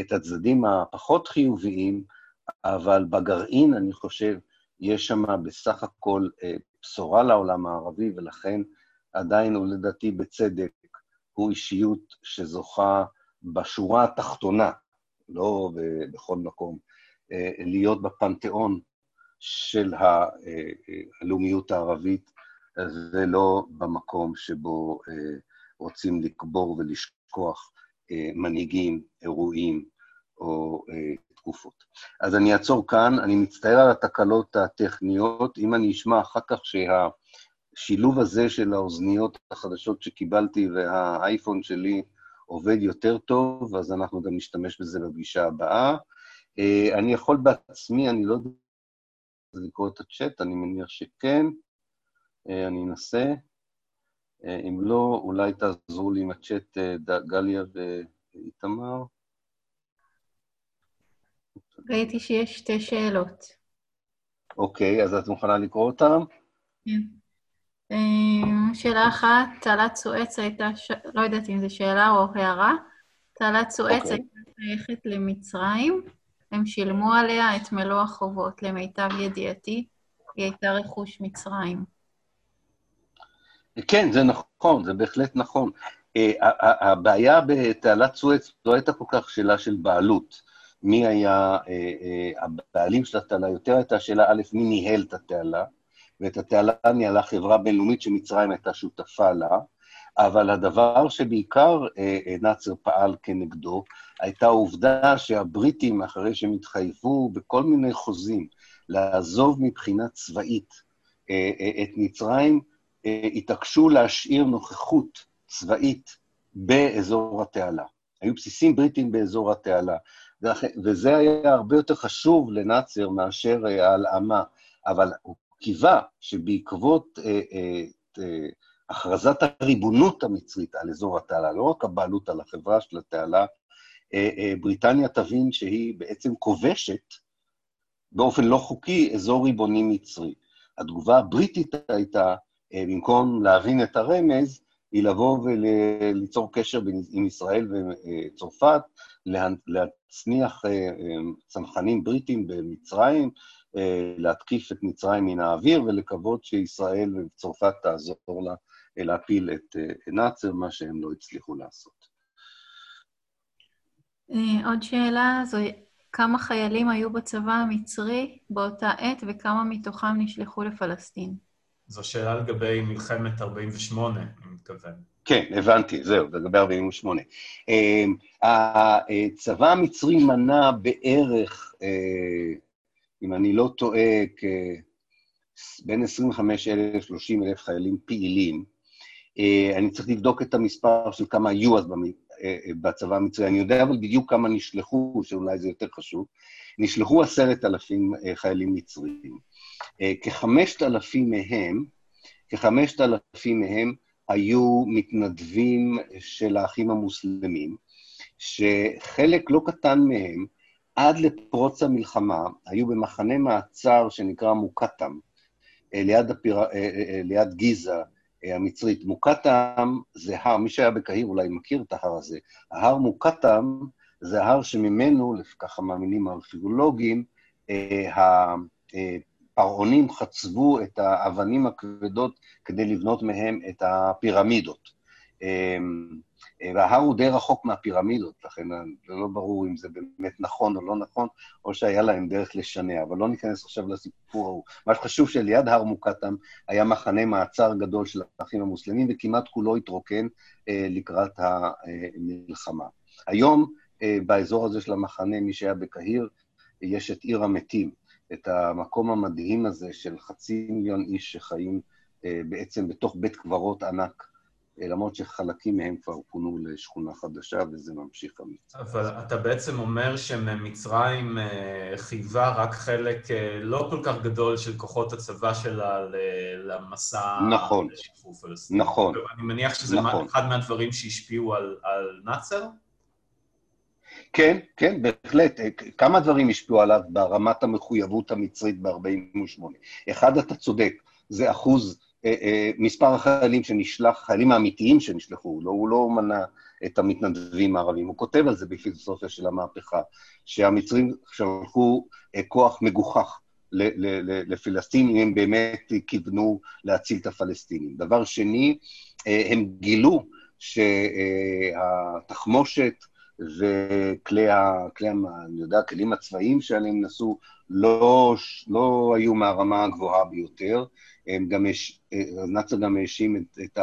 את הצדדים הפחות חיוביים, אבל בגרעין, אני חושב, יש שם בסך הכל בשורה לעולם הערבי, ולכן עדיין, ולדעתי בצדק, הוא אישיות שזוכה בשורה התחתונה, לא בכל מקום, להיות בפנתיאון של הלאומיות הערבית, ולא במקום שבו רוצים לקבור ולשכוח מנהיגים, אירועים או תקופות. אז אני אעצור כאן, אני מצטער על התקלות הטכניות, אם אני אשמע אחר כך שהשילוב הזה של האוזניות החדשות שקיבלתי והאייפון שלי עובד יותר טוב, אז אנחנו גם נשתמש בזה בפגישה הבאה. אני יכול בעצמי, אני לא יודע לקרוא את הצ'אט, אני מניח שכן. אני אנסה. אם לא, אולי תעזרו לי עם הצ'אט גליה ואיתמר. ראיתי שיש שתי שאלות. אוקיי, אז את מוכנה לקרוא אותן? כן. אמ, שאלה אחת, תעלת סואץ הייתה, ש... לא יודעת אם זו שאלה או הערה, תעלת סואץ okay. אוקיי. הייתה שייכת למצרים, הם שילמו עליה את מלוא החובות, למיטב ידיעתי, היא הייתה רכוש מצרים. כן, זה נכון, זה בהחלט נכון. אה, הבעיה בתעלת סואץ לא הייתה כל כך שאלה של בעלות. מי היה אה, אה, הבעלים של התעלה, יותר הייתה שאלה א', מי ניהל את התעלה, ואת התעלה ניהלה חברה בינלאומית שמצרים הייתה שותפה לה, אבל הדבר שבעיקר אה, נאצר פעל כנגדו, הייתה העובדה שהבריטים, אחרי שהם התחייבו בכל מיני חוזים לעזוב מבחינה צבאית את מצרים, התעקשו להשאיר נוכחות צבאית באזור התעלה. היו בסיסים בריטים באזור התעלה. וזה היה הרבה יותר חשוב לנאצר מאשר אה, ההלאמה, אבל הוא קיווה שבעקבות אה, אה, אה, הכרזת הריבונות המצרית על אזור התעלה, לא רק הבעלות על החברה של התעלה, אה, אה, בריטניה תבין שהיא בעצם כובשת באופן לא חוקי אזור ריבוני מצרי. התגובה הבריטית הייתה, אה, במקום להבין את הרמז, היא לבוא וליצור קשר עם ישראל וצרפת, להצניח אה, אה, צנחנים בריטים במצרים, אה, להתקיף את מצרים מן האוויר ולקוות שישראל וצרפת תעזור לה להפיל את נאצר, מה שהם לא הצליחו לעשות. עוד שאלה, זו כמה חיילים היו בצבא המצרי באותה עת וכמה מתוכם נשלחו לפלסטין? זו שאלה לגבי מלחמת 48', אני מתכוון. כן, הבנתי, זהו, לגבי 48'. אמ, הצבא המצרי מנה בערך, אה, אם אני לא טועה, בין 25,000, 30,000 חיילים פעילים. אה, אני צריך לבדוק את המספר של כמה היו אז בצבא המצרי. אני יודע אבל בדיוק כמה נשלחו, שאולי זה יותר חשוב. נשלחו עשרת אלפים חיילים מצריים. כחמשת אלפים מהם, כחמשת אלפים מהם היו מתנדבים של האחים המוסלמים, שחלק לא קטן מהם עד לפרוץ המלחמה היו במחנה מעצר שנקרא מוקטם, ליד, הפיר... ליד גיזה המצרית. מוקטם זה הר, מי שהיה בקהיר אולי מכיר את ההר הזה. ההר מוקטם זה ההר שממנו, ככה מאמינים הארכיאולוגים, הפרעונים חצבו את האבנים הכבדות כדי לבנות מהם את הפירמידות. וההר הוא די רחוק מהפירמידות, לכן זה לא ברור אם זה באמת נכון או לא נכון, או שהיה להם דרך לשנע, אבל לא ניכנס עכשיו לסיפור ההוא. מה שחשוב שליד הר מוקטם היה מחנה מעצר גדול של האחים המוסלמים, וכמעט כולו התרוקן אה, לקראת המלחמה. היום, אה, באזור הזה של המחנה, מי שהיה בקהיר, יש את עיר המתים, את המקום המדהים הזה של חצי מיליון איש שחיים אה, בעצם בתוך בית קברות ענק. למרות שחלקים מהם כבר פונו לשכונה חדשה, וזה ממשיך המבצע. אבל אתה בעצם אומר שמצרים חייבה רק חלק לא כל כך גדול של כוחות הצבא שלה למסע נכון, לשחרור פלסטין. נכון. אני מניח שזה נכון. אחד מהדברים שהשפיעו על, על נאצר? כן, כן, בהחלט. כמה דברים השפיעו עליו ברמת המחויבות המצרית ב-48. אחד, אתה צודק, זה אחוז מספר החיילים שנשלח, החיילים האמיתיים שנשלחו, לא, הוא לא מנה את המתנדבים הערבים, הוא כותב על זה בפילוסופיה של המהפכה, שהמצרים שלחו כוח מגוחך לפלסטינים, הם באמת כיוונו להציל את הפלסטינים. דבר שני, הם גילו שהתחמושת וכלי, אני יודע, הכלים הצבאיים שעליהם נסעו לא, לא היו מהרמה הגבוהה ביותר, גם, יש, נאצר גם האשים את, את,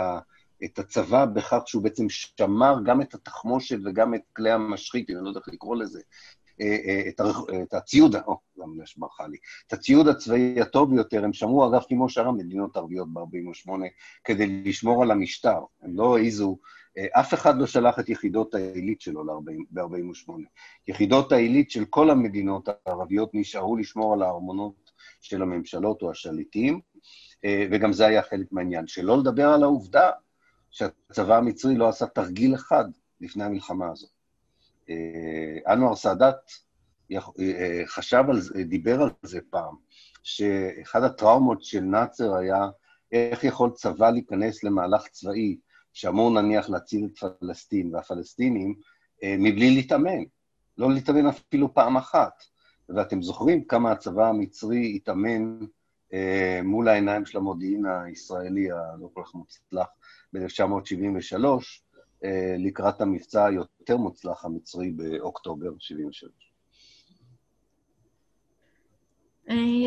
את הצבא בכך שהוא בעצם שמר גם את התחמושת וגם את כלי המשחית, אני לא יודע איך לקרוא לזה, את, הר, את הציוד, או, גם ברכה לי, את הציוד הצבאי הטוב ביותר, הם שמרו, אגב, כמו שאר המדינות הערביות ב-48, כדי לשמור על המשטר. הם לא העזו, אף אחד לא שלח את יחידות העילית שלו ב-48. יחידות העילית של כל המדינות הערביות נשארו לשמור על הארמונות של הממשלות או השליטים, וגם זה היה חלק מהעניין. שלא לדבר על העובדה שהצבא המצרי לא עשה תרגיל אחד לפני המלחמה הזאת. אנואר סאדאת חשב על זה, דיבר על זה פעם, שאחד הטראומות של נאצר היה איך יכול צבא להיכנס למהלך צבאי שאמור נניח להציל את פלסטין והפלסטינים מבלי להתאמן, לא להתאמן אפילו פעם אחת. ואתם זוכרים כמה הצבא המצרי התאמן מול העיניים של המודיעין הישראלי הלא כל כך מוצלח ב-1973, לקראת המבצע היותר מוצלח המצרי באוקטובר 73.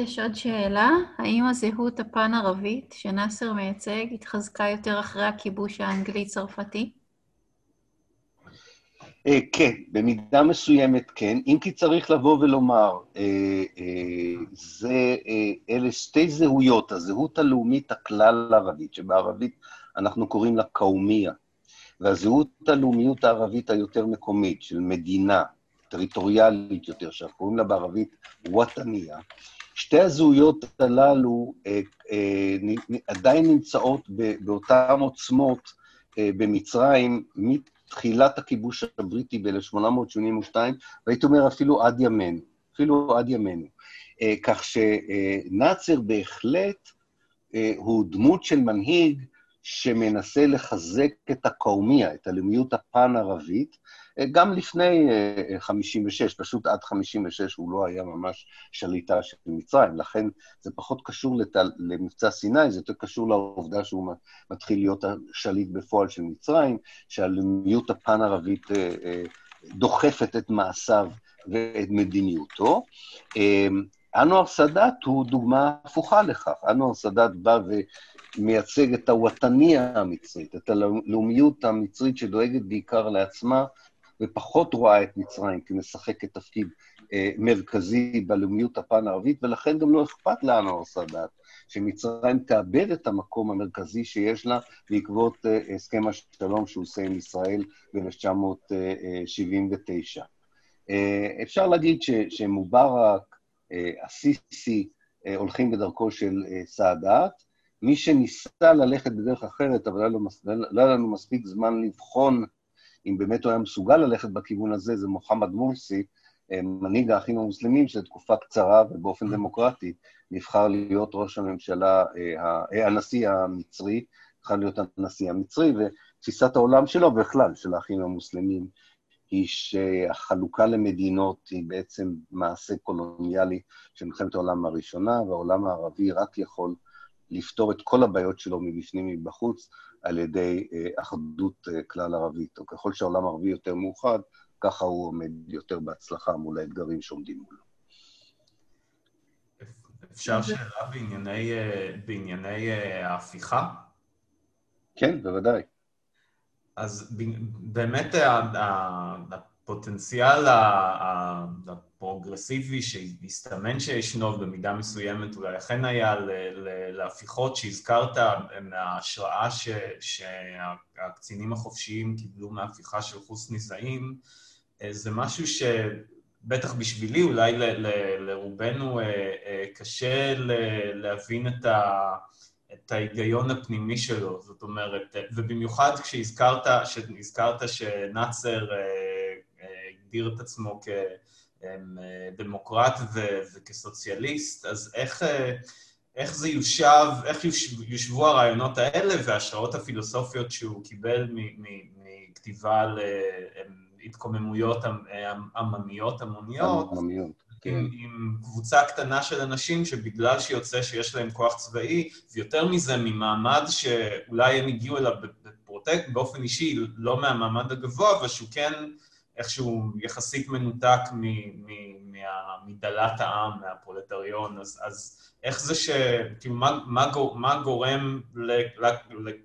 יש עוד שאלה, האם הזהות הפן-ערבית שנאסר מייצג התחזקה יותר אחרי הכיבוש האנגלי-צרפתי? כן, במידה מסוימת כן, אם כי צריך לבוא ולומר, זה, אלה שתי זהויות, הזהות הלאומית הכלל-ערבית, שבערבית אנחנו קוראים לה קאומיה, והזהות הלאומיות הערבית היותר מקומית, של מדינה, טריטוריאלית יותר, שאנחנו קוראים לה בערבית וואטניה, שתי הזהויות הללו אה, אה, עדיין נמצאות באותן עוצמות אה, במצרים מתחילת הכיבוש הבריטי ב-1882, והייתי אומר אפילו עד ימינו, אפילו עד ימינו. אה, כך שנאצר בהחלט אה, הוא דמות של מנהיג שמנסה לחזק את הקאומיה, את הלאומיות הפן-ערבית, גם לפני 56, פשוט עד 56 הוא לא היה ממש שליטה של מצרים, לכן זה פחות קשור לת... למבצע סיני, זה יותר קשור לעובדה שהוא מתחיל להיות השליט בפועל של מצרים, שהלאומיות הפן-ערבית דוחפת את מעשיו ואת מדיניותו. אנואר סאדאת הוא דוגמה הפוכה לכך. אנואר סאדאת בא ומייצג את הוואטניה המצרית, את הלאומיות המצרית שדואגת בעיקר לעצמה, ופחות רואה את מצרים כמשחקת תפקיד אה, מרכזי בלאומיות הפן-ערבית, ולכן גם לא אכפת לאנואר סאדאת שמצרים תאבד את המקום המרכזי שיש לה בעקבות אה, הסכם השלום שהוא עושה עם ישראל ב-1979. אה, אפשר להגיד ש, שמובארק, הסיסי, הולכים בדרכו של סאדאת. מי שניסה ללכת בדרך אחרת, אבל לא היה לנו מספיק זמן לבחון אם באמת הוא היה מסוגל ללכת בכיוון הזה, זה מוחמד מורסי, מנהיג האחים המוסלמים, שזו תקופה קצרה ובאופן דמוקרטי נבחר להיות ראש הממשלה, הנשיא המצרי, נבחר להיות הנשיא המצרי, ותפיסת העולם שלו בכלל, של האחים המוסלמים, היא שהחלוקה למדינות היא בעצם מעשה קולוניאלי של מלחמת העולם הראשונה, והעולם הערבי רק יכול לפתור את כל הבעיות שלו מבפנים מבחוץ על ידי אחדות כלל ערבית. או ככל שהעולם הערבי יותר מאוחד, ככה הוא עומד יותר בהצלחה מול האתגרים שעומדים מולו. אפשר שאלה בענייני, בענייני ההפיכה? כן, בוודאי. אז באמת הפוטנציאל הפרוגרסיבי שהסתמן שישנו במידה מסוימת אולי אכן היה להפיכות שהזכרת מההשראה שהקצינים החופשיים קיבלו מההפיכה של חוסני זעים, זה משהו שבטח בשבילי, אולי לרובנו קשה להבין את ה... את ההיגיון הפנימי שלו, זאת אומרת, ובמיוחד כשהזכרת, שהזכרת שנאצר הגדיר את עצמו כדמוקרט וכסוציאליסט, אז איך, איך זה יושב, איך יושבו הרעיונות האלה וההשראות הפילוסופיות שהוא קיבל מכתיבה להתקוממויות עממיות, המוניות, כן. עם, עם קבוצה קטנה של אנשים שבגלל שיוצא שיש להם כוח צבאי, ויותר מזה, ממעמד שאולי הם הגיעו אליו בפרוטקט, באופן אישי, לא מהמעמד הגבוה, אבל שהוא כן איכשהו יחסית מנותק מדלת העם, מהפרולטריון, אז, אז איך זה ש... כאילו, מה, מה, מה גורם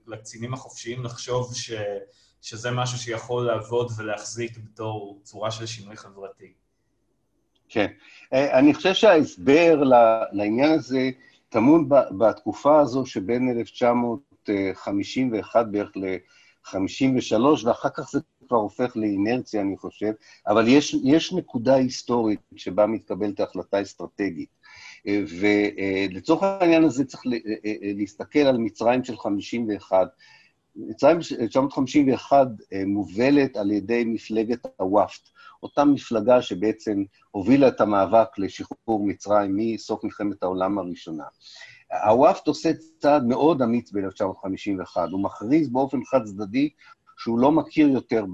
לקצינים החופשיים לחשוב ש, שזה משהו שיכול לעבוד ולהחזיק בתור צורה של שינוי חברתי? כן. אה, אני חושב שההסבר לעניין הזה טמון בתקופה הזו שבין 1951 בערך ל-53, ואחר כך זה כבר הופך לאינרציה, אני חושב, אבל יש, יש נקודה היסטורית שבה מתקבלת החלטה אסטרטגית. אה, ולצורך העניין הזה צריך אה, להסתכל על מצרים של 51. מצרים 1951 מובלת על ידי מפלגת הוואפט, אותה מפלגה שבעצם הובילה את המאבק לשחרור מצרים מסוף מלחמת העולם הראשונה. הוואפט עושה צעד מאוד אמיץ ב-1951, הוא מכריז באופן חד צדדי שהוא לא מכיר יותר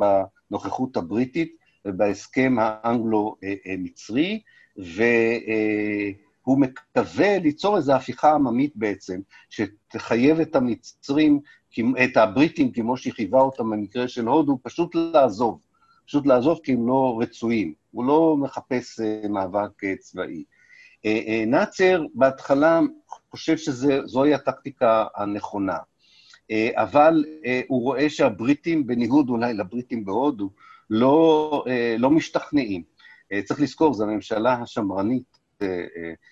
בנוכחות הבריטית ובהסכם האנגלו-מצרי, והוא מקווה ליצור איזו הפיכה עממית בעצם, שתחייב את המצרים, את הבריטים, כמו שהיא חייבה אותם במקרה של הודו, פשוט לעזוב. פשוט לעזוב כי הם לא רצויים. הוא לא מחפש uh, מאבק uh, צבאי. Uh, נאצר בהתחלה חושב שזוהי הטקטיקה הנכונה, אבל uh, הוא רואה שהבריטים, בניגוד אולי לבריטים בהודו, לא, uh, לא משתכנעים. צריך לזכור, זו הממשלה השמרנית.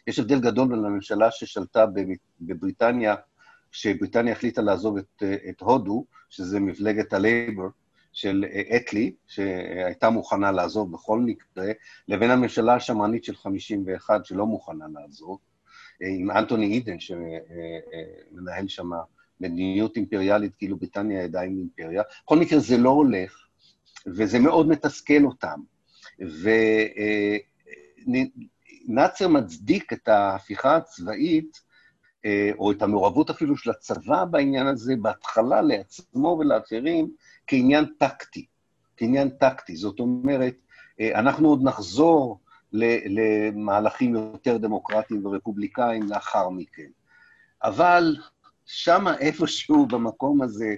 יש הבדל גדול בין הממשלה ששלטה בבריטניה, כשבריטניה החליטה לעזוב את, את הודו, שזה מפלגת הלייבר, של אטלי, שהייתה מוכנה לעזוב בכל מקרה, לבין הממשלה השמרנית של 51, שלא מוכנה לעזוב, עם אנטוני אידן, שמנהל שם מדיניות אימפריאלית, כאילו בריטניה עדיין אימפריה. בכל מקרה, זה לא הולך, וזה מאוד מתסכל אותם. ונאצר מצדיק את ההפיכה הצבאית, או את המעורבות אפילו של הצבא בעניין הזה, בהתחלה לעצמו ולאחרים, כעניין טקטי, כעניין טקטי. זאת אומרת, אה, אנחנו עוד נחזור למהלכים יותר דמוקרטיים ורפובליקאים לאחר מכן. אבל שמה איפשהו במקום הזה,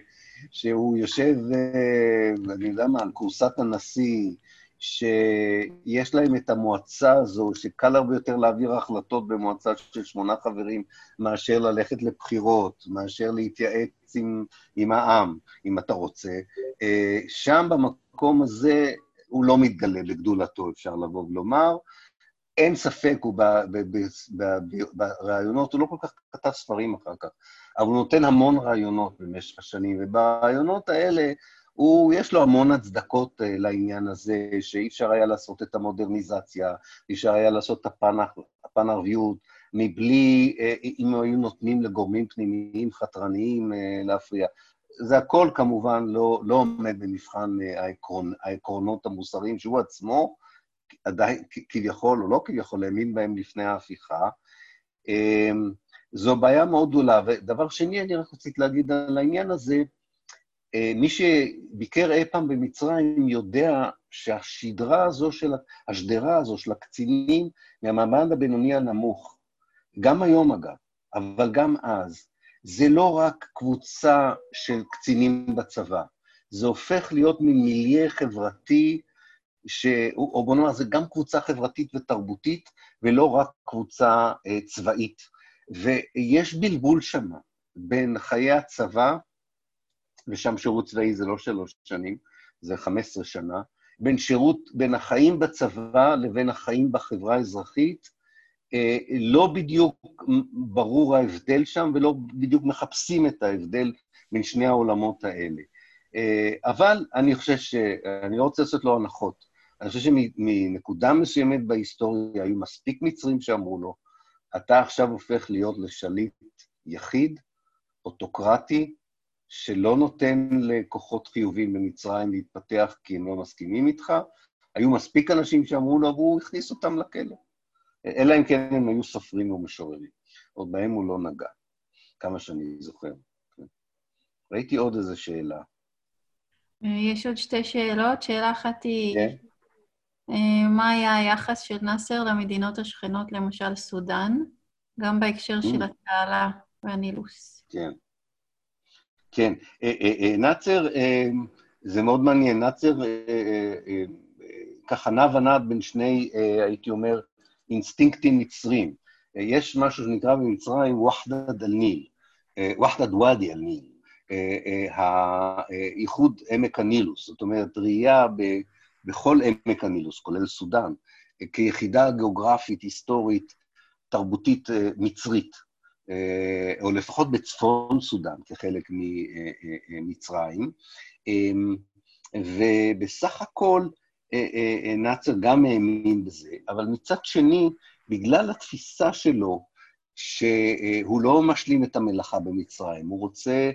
שהוא יושב, אה, אני יודע מה, על כורסת הנשיא, שיש להם את המועצה הזו, שקל הרבה יותר להעביר החלטות במועצה של שמונה חברים מאשר ללכת לבחירות, מאשר להתייעץ עם, עם העם, אם אתה רוצה. אה, שם, במקום הזה, הוא לא מתגלה לגדולתו, אפשר לבוא ולומר. אין ספק, הוא ברעיונות, הוא לא כל כך כתב ספרים אחר כך, אבל הוא נותן המון רעיונות במשך השנים, וברעיונות האלה הוא, יש לו המון הצדקות uh, לעניין הזה, שאי אפשר היה לעשות את המודרניזציה, אי אפשר היה לעשות את הפן, הפן הערביות, מבלי, uh, אם היו נותנים לגורמים פנימיים חתרניים uh, להפריע. זה הכל כמובן לא, לא עומד במבחן העקרון, העקרונות המוסריים שהוא עצמו עדיין, כביכול או לא כביכול, האמין בהם לפני ההפיכה. זו בעיה מאוד גדולה. ודבר שני, אני רק רציתי להגיד על העניין הזה, אה, מי שביקר אי פעם במצרים יודע שהשדרה הזו של, השדרה הזו של הקצינים מהמעמד הבינוני הנמוך, גם היום אגב, אבל גם אז, זה לא רק קבוצה של קצינים בצבא, זה הופך להיות ממיליה חברתי, ש... או בוא נאמר, זה גם קבוצה חברתית ותרבותית, ולא רק קבוצה אה, צבאית. ויש בלבול שם בין חיי הצבא, ושם שירות צבאי זה לא שלוש שנים, זה 15 שנה, בין שירות, בין החיים בצבא לבין החיים בחברה האזרחית, אה, לא בדיוק ברור ההבדל שם, ולא בדיוק מחפשים את ההבדל בין שני העולמות האלה. אה, אבל אני חושב ש... אני לא רוצה לעשות לו הנחות. אני חושב שמנקודה מסוימת בהיסטוריה היו מספיק מצרים שאמרו לו, אתה עכשיו הופך להיות לשליט יחיד, אוטוקרטי, שלא נותן לכוחות חיובים במצרים להתפתח כי הם לא מסכימים איתך. היו מספיק אנשים שאמרו לו, והוא הכניס אותם לכלא. אלא אם כן הם היו סופרים ומשוררים. עוד בהם הוא לא נגע, כמה שאני זוכר. ראיתי עוד איזו שאלה. יש עוד שתי שאלות. שאלה אחת היא, כן. אה, מה היה היחס של נאסר למדינות השכנות, למשל סודאן, גם בהקשר של mm. התעלה והנילוס? כן. כן. אה, אה, נאצר, זה מאוד מעניין. נאצר ככה נע ונד בין שני, הייתי אומר, אינסטינקטים מצרים. יש משהו שנקרא במצרים וחדד אל-ניל, וחדד ואדי אל-ניל, האיחוד עמק הנילוס, זאת אומרת, ראייה בכל עמק הנילוס, כולל סודאן, כיחידה גיאוגרפית, היסטורית, תרבותית מצרית, או לפחות בצפון סודאן, כחלק ממצרים. ובסך הכל, נאצר גם האמין בזה, אבל מצד שני, בגלל התפיסה שלו, שהוא לא משלים את המלאכה במצרים, הוא רוצה אה,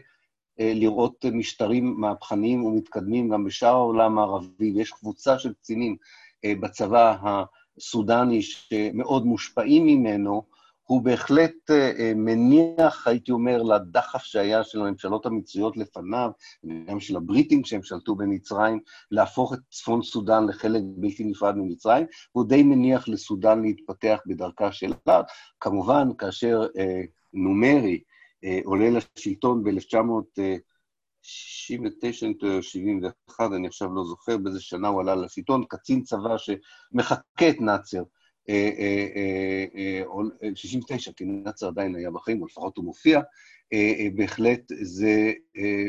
לראות משטרים מהפכניים ומתקדמים גם בשאר העולם הערבי, ויש קבוצה של קצינים אה, בצבא הסודני שמאוד מושפעים ממנו, הוא בהחלט אה, מניח, הייתי אומר, לדחף שהיה של הממשלות המצריות לפניו, וגם של הבריטים כשהם שלטו במצרים, להפוך את צפון סודאן לחלק בלתי נפרד ממצרים, והוא די מניח לסודאן להתפתח בדרכה שלה. כמובן, כאשר נומרי, אה, עולה לשלטון ב-1969 או 71, אני עכשיו לא זוכר באיזה שנה הוא עלה לשלטון, קצין צבא שמחקה את נאצר, 69, אה, אה, כי נאצר עדיין היה בחיים, או לפחות הוא מופיע, בהחלט זה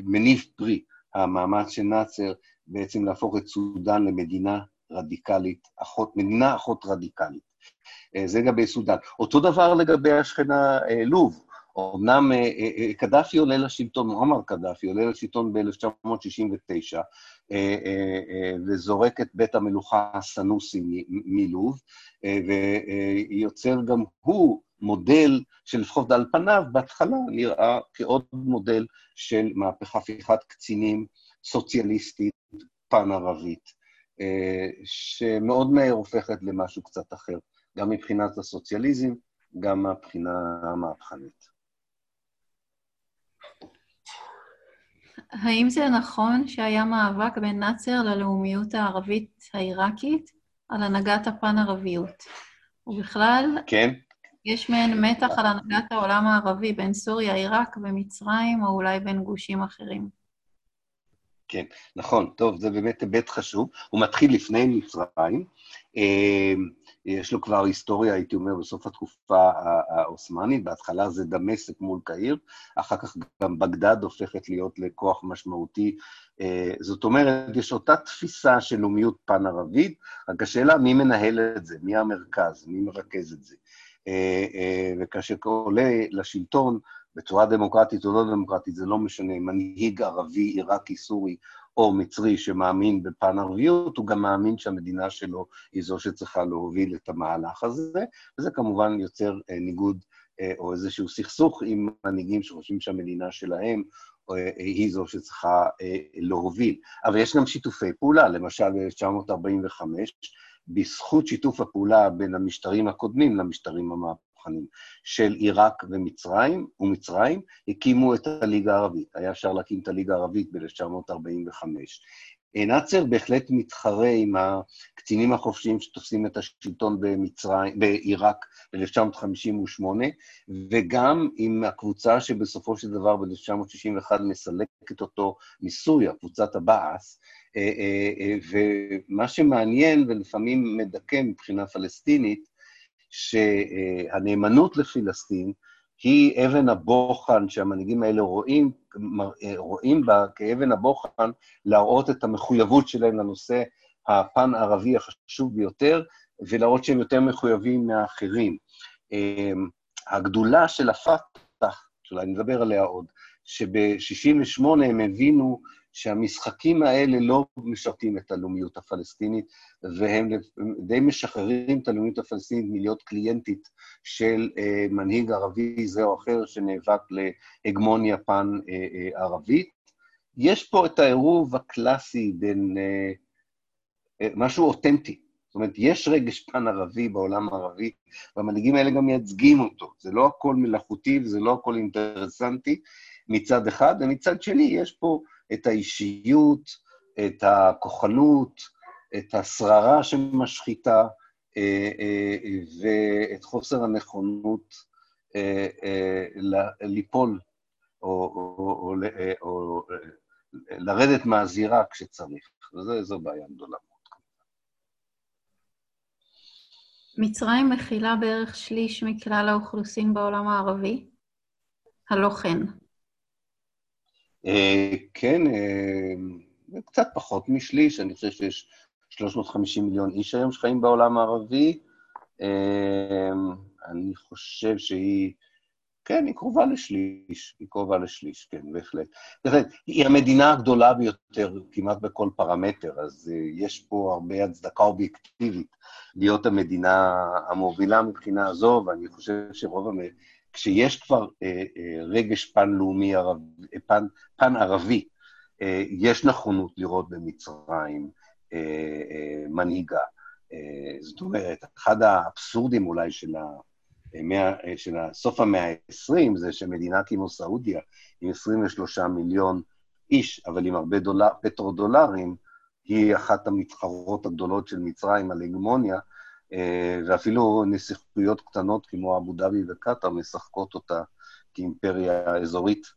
מניב פרי, המאמץ של נאצר בעצם להפוך את סודאן למדינה רדיקלית, אחות, מדינה אחות רדיקלית. זה לגבי סודאן. אותו דבר לגבי השכנה לוב. אמנם אה, אה, אה, קדאפי עולה לשלטון, מועמר קדאפי עולה לשלטון ב-1969, וזורק את בית המלוכה הסנוסי מלוב, ויוצר גם הוא מודל שלפחות על פניו, בהתחלה נראה כעוד מודל של מהפכה הפיכת קצינים סוציאליסטית פן-ערבית, שמאוד מהר הופכת למשהו קצת אחר, גם מבחינת הסוציאליזם, גם מהבחינה המהפכנית. האם זה נכון שהיה מאבק בין נאצר ללאומיות הערבית העיראקית על הנהגת הפן-ערביות? ובכלל, כן. יש מעין מתח על הנהגת העולם הערבי בין סוריה, עיראק ומצרים, או אולי בין גושים אחרים. כן, נכון. טוב, זה באמת היבט חשוב. הוא מתחיל לפני מצרים. יש לו כבר היסטוריה, הייתי אומר, בסוף התקופה העות'מאנית, בהתחלה זה דמשק מול קהיר, אחר כך גם בגדד הופכת להיות לכוח משמעותי. אה, זאת אומרת, יש אותה תפיסה של לאומיות פן-ערבית, רק השאלה מי מנהל את זה, מי המרכז, מי מרכז את זה. אה, אה, וכאשר עולה לשלטון בצורה דמוקרטית או לא דמוקרטית, זה לא משנה, מנהיג ערבי, עיראקי, סורי, או מצרי שמאמין בפן ערביות, הוא גם מאמין שהמדינה שלו היא זו שצריכה להוביל את המהלך הזה, וזה כמובן יוצר אה, ניגוד אה, או איזשהו סכסוך עם מנהיגים שחושבים שהמדינה שלהם אה, היא זו שצריכה להוביל. אבל יש גם שיתופי פעולה, למשל ב-1945, בזכות שיתוף הפעולה בין המשטרים הקודמים למשטרים המהפכניים של עיראק ומצרים, ומצרים הקימו את הליגה הערבית. היה אפשר להקים את הליגה הערבית ב-1945. נאצר בהחלט מתחרה עם הקצינים החופשיים שתופסים את השלטון במצרים, בעיראק ב-1958, וגם עם הקבוצה שבסופו של דבר ב-1961 מסלקת אותו מסוריה, קבוצת הבאס, אה, אה, אה, ומה שמעניין ולפעמים מדכא מבחינה פלסטינית, שהנאמנות לפלסטין היא אבן הבוחן שהמנהיגים האלה רואים, רואים בה כאבן הבוחן להראות את המחויבות שלהם לנושא הפן-ערבי החשוב ביותר, ולהראות שהם יותר מחויבים מהאחרים. הגדולה של הפת"ח, שאולי נדבר עליה עוד, שב-68' הם הבינו שהמשחקים האלה לא משרתים את הלאומיות הפלסטינית, והם די משחררים את הלאומיות הפלסטינית מלהיות קליינטית של אה, מנהיג ערבי זה או אחר שנאבק להגמוניה פן-ערבית. אה, אה, יש פה את העירוב הקלאסי בין אה, אה, משהו אותנטי. זאת אומרת, יש רגש פן-ערבי בעולם הערבי, והמנהיגים האלה גם מייצגים אותו. זה לא הכל מלאכותי וזה לא הכל אינטרסנטי מצד אחד, ומצד שני יש פה את האישיות, את הכוחנות, את השררה שמשחיתה, אה, אה, ואת חוסר הנכונות אה, ליפול או, או, או, או לרדת מהזירה כשצריך. וזו בעיה גדולה. מצרים מכילה בערך שליש מכלל האוכלוסין בעולם הערבי? הלא כן. אה, כן, אה, קצת פחות משליש, אני חושב שיש 350 מיליון איש היום שחיים בעולם הערבי. אה, אני חושב שהיא, כן, היא קרובה לשליש, היא קרובה לשליש, כן, בהחלט. בהחלט, היא המדינה הגדולה ביותר כמעט בכל פרמטר, אז יש פה הרבה הצדקה אובייקטיבית להיות המדינה המובילה מבחינה זו, ואני חושב שרוב כשיש כבר אה, אה, רגש פן-לאומי, ערב, אה, פן, פן-ערבי, אה, יש נכונות לראות במצרים אה, אה, מנהיגה. אה, זאת אומרת, אחד האבסורדים אולי של, ה, אה, של סוף המאה ה-20 זה שמדינה כמו סעודיה, עם 23 מיליון איש, אבל עם הרבה דולר, פטרו-דולרים, היא אחת המתחרות הגדולות של מצרים על הגמוניה, אה, ואפילו נסיכויות קטנות כמו אבו דאבי וקטאר משחקות אותה כאימפריה אזורית.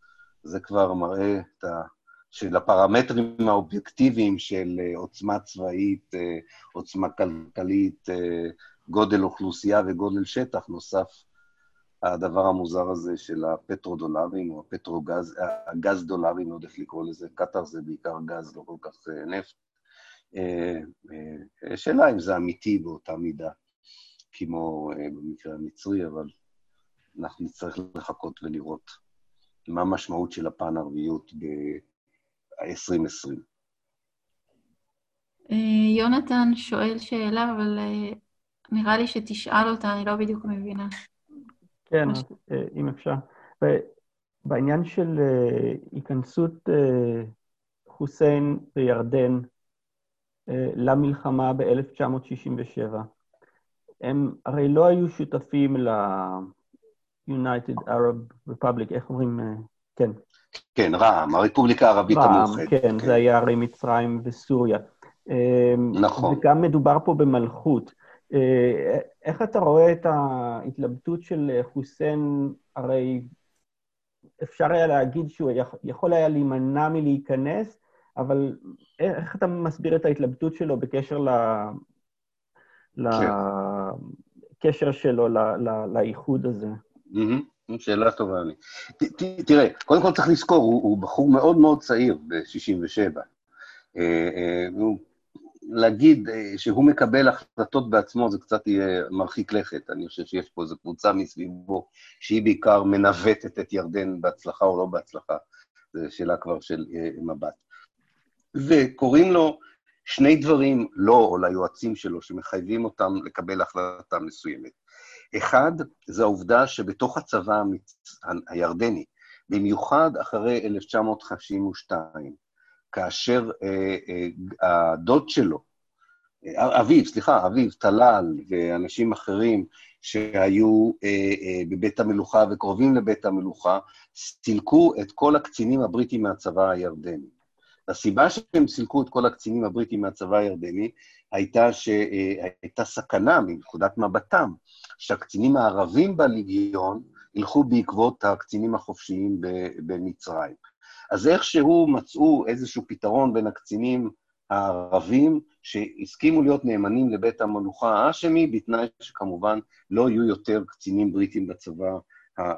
זה כבר מראה את ה... שלפרמטרים האובייקטיביים של אה, עוצמה צבאית, אה, עוצמה כלכלית, גודל אוכלוסייה וגודל שטח, נוסף הדבר המוזר הזה של הפטרו-דולרים, או הפטרו-גז, הגז דולרים, לא יודע איך לקרוא לזה, קטאר זה בעיקר גז, לא כל כך נפט. אה, אה, שאלה אם זה אמיתי באותה מידה, כמו אה, במקרה המצרי, אבל אנחנו נצטרך לחכות ולראות מה המשמעות של הפן ערביות ב-2020. יונתן שואל שאלה, אבל נראה לי שתשאל אותה, אני לא בדיוק מבינה. כן, אם אפשר. בעניין של היכנסות חוסיין וירדן אה, למלחמה ב-1967. הם הרי לא היו שותפים ל-United Arab Republic, איך אומרים? אה, כן. כן, רע"מ, הרפובליקה הערבית המאוחדת. כן, כן, זה היה הרי מצרים וסוריה. אה, נכון. וגם מדובר פה במלכות. איך אתה רואה את ההתלבטות של חוסיין, הרי אפשר היה להגיד שהוא יכול היה להימנע מלהיכנס, אבל איך אתה מסביר את ההתלבטות שלו בקשר ל... לקשר שלו לאיחוד הזה? שאלה טובה לי. תראה, קודם כל צריך לזכור, הוא בחור מאוד מאוד צעיר, ב-67. אה, אה, להגיד אה, שהוא מקבל החלטות בעצמו זה קצת יהיה מרחיק לכת. אני חושב שיש פה איזו קבוצה מסביבו שהיא בעיקר מנווטת את ירדן בהצלחה או לא בהצלחה. זו שאלה כבר של מבט. וקוראים לו שני דברים, לו לא, או ליועצים שלו, שמחייבים אותם לקבל החלטה מסוימת. אחד, זה העובדה שבתוך הצבא המצ... הירדני, במיוחד אחרי 1952, כאשר אה, אה, הדוד שלו, אביו, סליחה, אביו, טלל ואנשים אחרים שהיו אה, אה, בבית המלוכה וקרובים לבית המלוכה, סילקו את כל הקצינים הבריטים מהצבא הירדני. הסיבה שהם סילקו את כל הקצינים הבריטים מהצבא הירדני הייתה שהייתה סכנה מנקודת מבטם, שהקצינים הערבים בליגיון ילכו בעקבות הקצינים החופשיים במצרים. אז איכשהו מצאו איזשהו פתרון בין הקצינים הערבים שהסכימו להיות נאמנים לבית המלוכה האשמי, בתנאי שכמובן לא יהיו יותר קצינים בריטים בצבא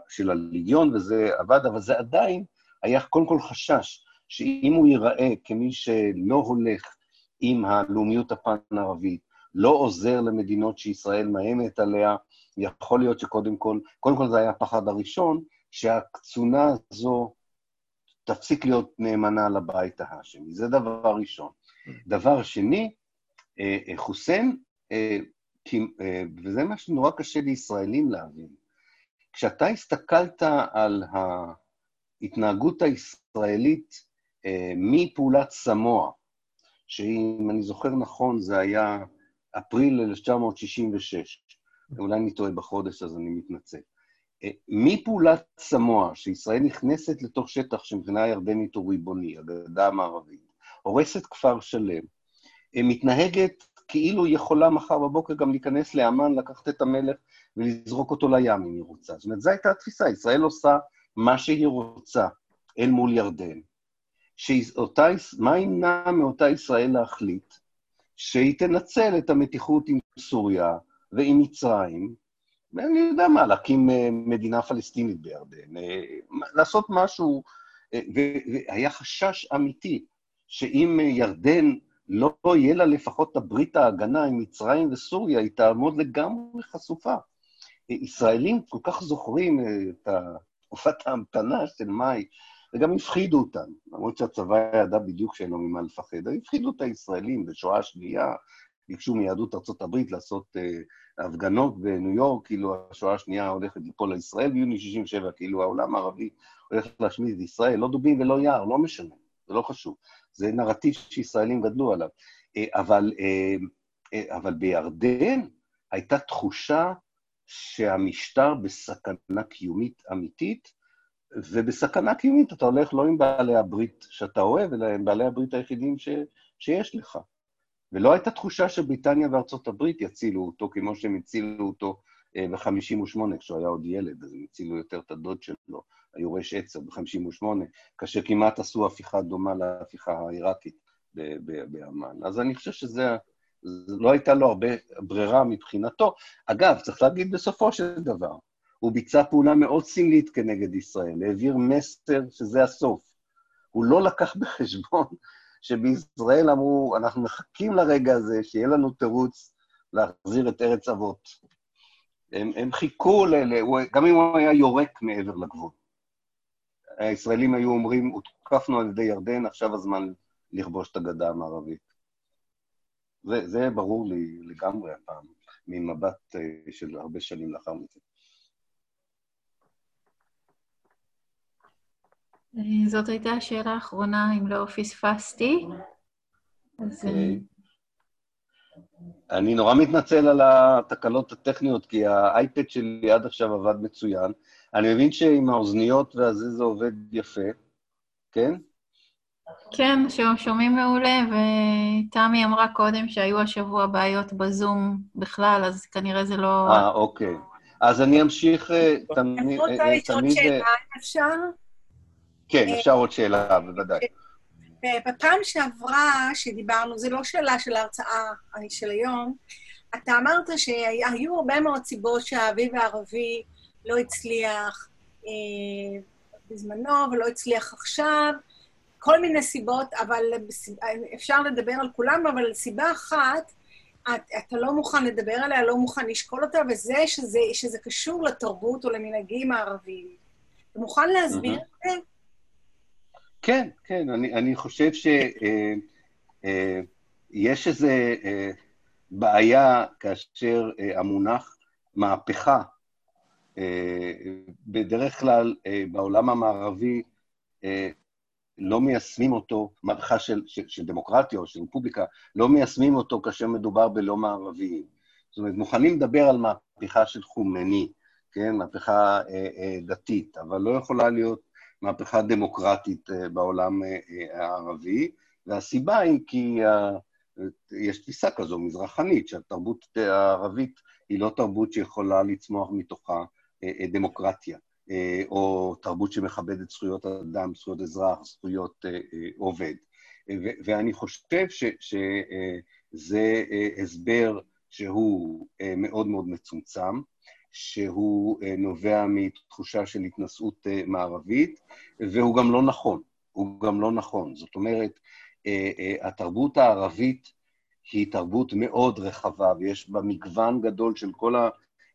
של הליגיון, וזה עבד, אבל זה עדיין היה קודם כל חשש שאם הוא ייראה כמי שלא הולך עם הלאומיות הפן-ערבית, לא עוזר למדינות שישראל מאיימת עליה, יכול להיות שקודם כל, קודם כל זה היה הפחד הראשון, שהקצונה הזו תפסיק להיות נאמנה לבית ההאשמי. זה דבר ראשון. דבר שני, אה, אה, חוסיין, אה, וזה מה שנורא קשה לישראלים להבין, כשאתה הסתכלת על ההתנהגות הישראלית מפעולת סמוע, שאם אני זוכר נכון, זה היה אפריל 1966, אולי אני טועה בחודש, אז אני מתנצל. מפעולת סמוע, שישראל נכנסת לתוך שטח שמבחינה ירדנית הוא ריבוני, הגדה המערבית, הורסת כפר שלם, מתנהגת כאילו היא יכולה מחר בבוקר גם להיכנס לאמן, לקחת את המלך ולזרוק אותו לים אם היא רוצה. זאת אומרת, זו הייתה התפיסה, ישראל עושה מה שהיא רוצה אל מול ירדן. שאותה, מה ימנע מאותה ישראל להחליט שהיא תנצל את המתיחות עם סוריה ועם מצרים, ואני יודע מה, להקים אה, מדינה פלסטינית בירדן, אה, לעשות משהו, אה, והיה חשש אמיתי שאם ירדן לא יהיה לה לפחות את הברית ההגנה עם מצרים וסוריה, היא תעמוד לגמרי חשופה. ישראלים כל כך זוכרים את תקופת ההמתנה של מאי, וגם הפחידו אותם, למרות שהצבא ידע בדיוק שאין לו ממה לפחד, הפחידו את הישראלים בשואה השנייה, ביקשו מיהדות הברית לעשות uh, הפגנות בניו יורק, כאילו השואה השנייה הולכת ליפול לישראל ביוני 67, כאילו העולם הערבי הולך להשמיד את ישראל, לא דובים ולא יער, לא משנה, זה לא חשוב. זה נרטיב שישראלים גדלו עליו. אה, אבל, אה, אה, אבל בירדן הייתה תחושה שהמשטר בסכנה קיומית אמיתית, ובסכנה קיומית אתה הולך לא עם בעלי הברית שאתה אוהב, אלא עם בעלי הברית היחידים ש, שיש לך. ולא הייתה תחושה שבריטניה וארצות הברית יצילו אותו כמו שהם הצילו אותו ב-58, כשהוא היה עוד ילד, אז הם הצילו יותר את הדוד שלו. היורש עצר ב-58, כאשר כמעט עשו הפיכה דומה להפיכה העיראקית באמ"ן. אז אני חושב שזה... לא הייתה לו הרבה ברירה מבחינתו. אגב, צריך להגיד בסופו של דבר, הוא ביצע פעולה מאוד סמלית כנגד ישראל, העביר מסר שזה הסוף. הוא לא לקח בחשבון שבישראל אמרו, אנחנו מחכים לרגע הזה, שיהיה לנו תירוץ להחזיר את ארץ אבות. הם, הם חיכו, ל, ל, גם אם הוא היה יורק מעבר לגבול. הישראלים היו אומרים, הותקפנו על ידי ירדן, עכשיו הזמן לכבוש את הגדה המערבית. זה, זה ברור לי לגמרי הפעם, ממבט אה, של הרבה שנים לאחר מכן. זאת הייתה השאלה האחרונה, אם לא פספסתי. אז... Okay. אוקיי. אני נורא מתנצל על התקלות הטכניות, כי האייפד שלי עד עכשיו עבד מצוין. אני מבין שעם האוזניות והזה זה עובד יפה, כן? כן, שומעים מעולה, ותמי אמרה קודם שהיו השבוע בעיות בזום בכלל, אז כנראה זה לא... אה, אוקיי. אז אני אמשיך אה, תמיד... אני רוצה אה, לשאול שאלה, אם אפשר? כן, אפשר עוד שאלה, בוודאי. בפעם שעברה שדיברנו, זו לא שאלה של ההרצאה של היום, אתה אמרת שהיו הרבה מאוד סיבות שהאביב הערבי לא הצליח אה, בזמנו ולא הצליח עכשיו, כל מיני סיבות, אבל אפשר לדבר על כולם, אבל סיבה אחת, את, אתה לא מוכן לדבר עליה, לא מוכן לשקול אותה, וזה שזה, שזה קשור לתרבות או למנהגים הערביים. אתה מוכן להסביר את זה? כן, כן, אני, אני חושב שיש אה, אה, איזו אה, בעיה כאשר אה, המונח מהפכה, אה, בדרך כלל אה, בעולם המערבי, אה, לא מיישמים אותו, מהפכה של, של, של דמוקרטיה או של רפובליקה, לא מיישמים אותו כאשר מדובר בלא מערביים. זאת אומרת, מוכנים לדבר על מהפכה של חומני, כן, מהפכה אה, אה, דתית, אבל לא יכולה להיות מהפכה דמוקרטית אה, בעולם אה, אה, הערבי, והסיבה היא כי יש תפיסה כזו מזרחנית, שהתרבות הערבית היא לא תרבות שיכולה לצמוח מתוכה דמוקרטיה. או תרבות שמכבדת זכויות אדם, זכויות אזרח, זכויות עובד. ואני חושב שזה הסבר שהוא מאוד מאוד מצומצם, שהוא נובע מתחושה של התנשאות מערבית, והוא גם לא נכון. הוא גם לא נכון. זאת אומרת, התרבות הערבית היא תרבות מאוד רחבה, ויש בה מגוון גדול של כל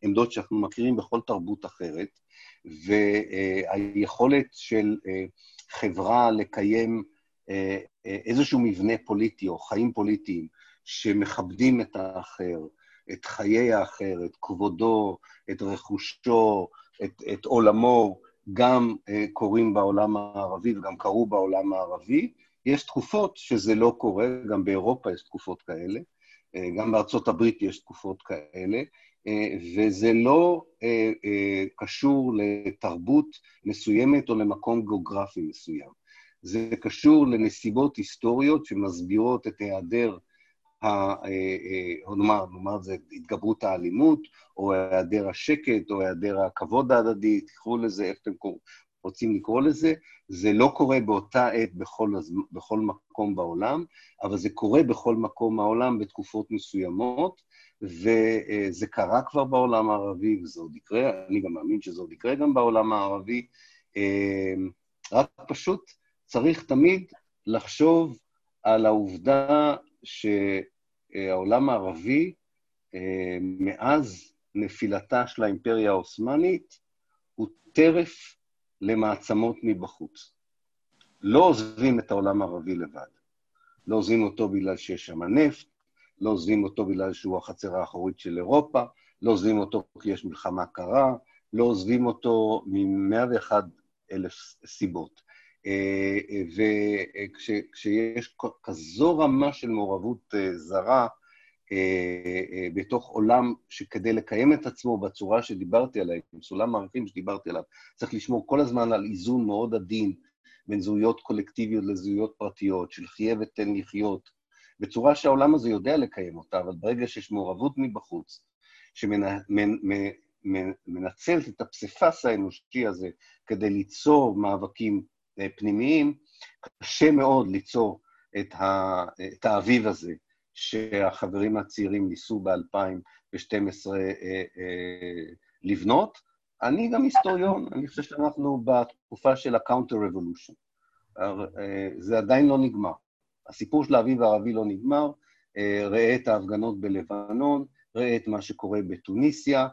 העמדות שאנחנו מכירים בכל תרבות אחרת, והיכולת של אה, חברה לקיים אה, אה, איזשהו מבנה פוליטי או חיים פוליטיים שמכבדים את האחר, את חיי האחר, את כבודו, את רכושו, את, את עולמו, גם קורים בעולם הערבי וגם קרו בעולם הערבי. יש תקופות שזה לא קורה, גם באירופה יש תקופות כאלה, גם בארצות הברית יש תקופות כאלה, אה, וזה לא אה, אה, קשור לתרבות מסוימת או למקום גיאוגרפי מסוים. זה קשור לנסיבות היסטוריות שמסבירות את היעדר, נאמר, נאמר זה התגברות האלימות, או היעדר השקט, או היעדר הכבוד ההדדי, תקראו לזה איך אתם רוצים לקרוא לזה, זה לא קורה באותה עת בכל, בכל מקום בעולם, אבל זה קורה בכל מקום בעולם בתקופות מסוימות, וזה קרה כבר בעולם הערבי, וזה עוד יקרה, אני גם מאמין שזה עוד יקרה גם בעולם הערבי, רק פשוט צריך תמיד לחשוב על העובדה שהעולם הערבי, מאז נפילתה של האימפריה העות'מאנית, הוא טרף למעצמות מבחוץ. לא עוזבים את העולם הערבי לבד. לא עוזבים אותו בגלל שיש שם נפט, לא עוזבים אותו בגלל שהוא החצר האחורית של אירופה, לא עוזבים אותו כי יש מלחמה קרה, לא עוזבים אותו ממאה ואחד אלף סיבות. אה, וכשיש כזו רמה של מעורבות אה, זרה אה, בתוך עולם שכדי לקיים את עצמו בצורה שדיברתי עליה, עם סולם הערכים שדיברתי עליו, צריך לשמור כל הזמן על איזון מאוד עדין בין זהויות קולקטיביות לזהויות פרטיות, של חיה ותן לחיות, בצורה שהעולם הזה יודע לקיים אותה, אבל ברגע שיש מעורבות מבחוץ, שמנצלת את הפסיפס האנושי הזה כדי ליצור מאבקים אה, פנימיים, קשה מאוד ליצור את, ה, את האביב הזה שהחברים הצעירים ניסו ב-2012 אה, אה, לבנות. אני גם היסטוריון, אני חושב שאנחנו בתקופה של ה-counter revolution. זה עדיין לא נגמר. הסיפור של האביב הערבי לא נגמר, אה, ראה את ההפגנות בלבנון, ראה את מה שקורה בתוניסיה.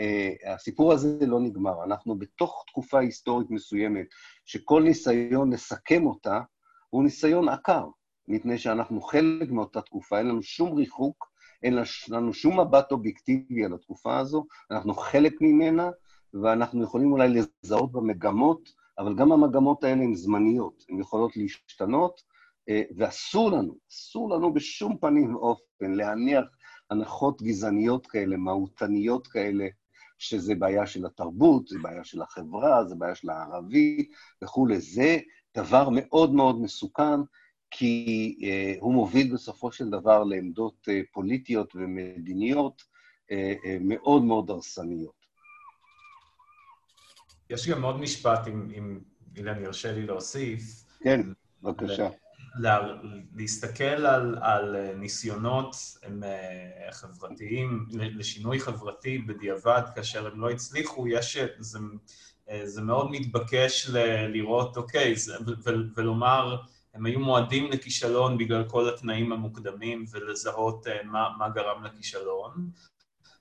אה, הסיפור הזה לא נגמר. אנחנו בתוך תקופה היסטורית מסוימת, שכל ניסיון לסכם אותה הוא ניסיון עקר, מפני שאנחנו חלק מאותה תקופה, אין לנו שום ריחוק, אין לנו שום מבט אובייקטיבי על התקופה הזו, אנחנו חלק ממנה, ואנחנו יכולים אולי לזהות במגמות, אבל גם המגמות האלה הן זמניות, הן יכולות להשתנות, אה, ואסור לנו, אסור לנו בשום פנים ואופן להניח הנחות גזעניות כאלה, מהותניות כאלה, שזה בעיה של התרבות, זה בעיה של החברה, זה בעיה של הערבי וכולי. זה דבר מאוד מאוד מסוכן, כי uh, הוא מוביל בסופו של דבר לעמדות uh, פוליטיות ומדיניות uh, uh, מאוד מאוד הרסניות. יש גם עוד משפט, אם, אם אילן ירשה לי להוסיף. כן, בבקשה. לה, להסתכל על, על ניסיונות הם, אה, חברתיים, לשינוי חברתי בדיעבד, כאשר הם לא הצליחו, יש, זה, אה, זה מאוד מתבקש ל, לראות, אוקיי, זה, ו, ולומר, הם היו מועדים לכישלון בגלל כל התנאים המוקדמים ולזהות אה, מה, מה גרם לכישלון,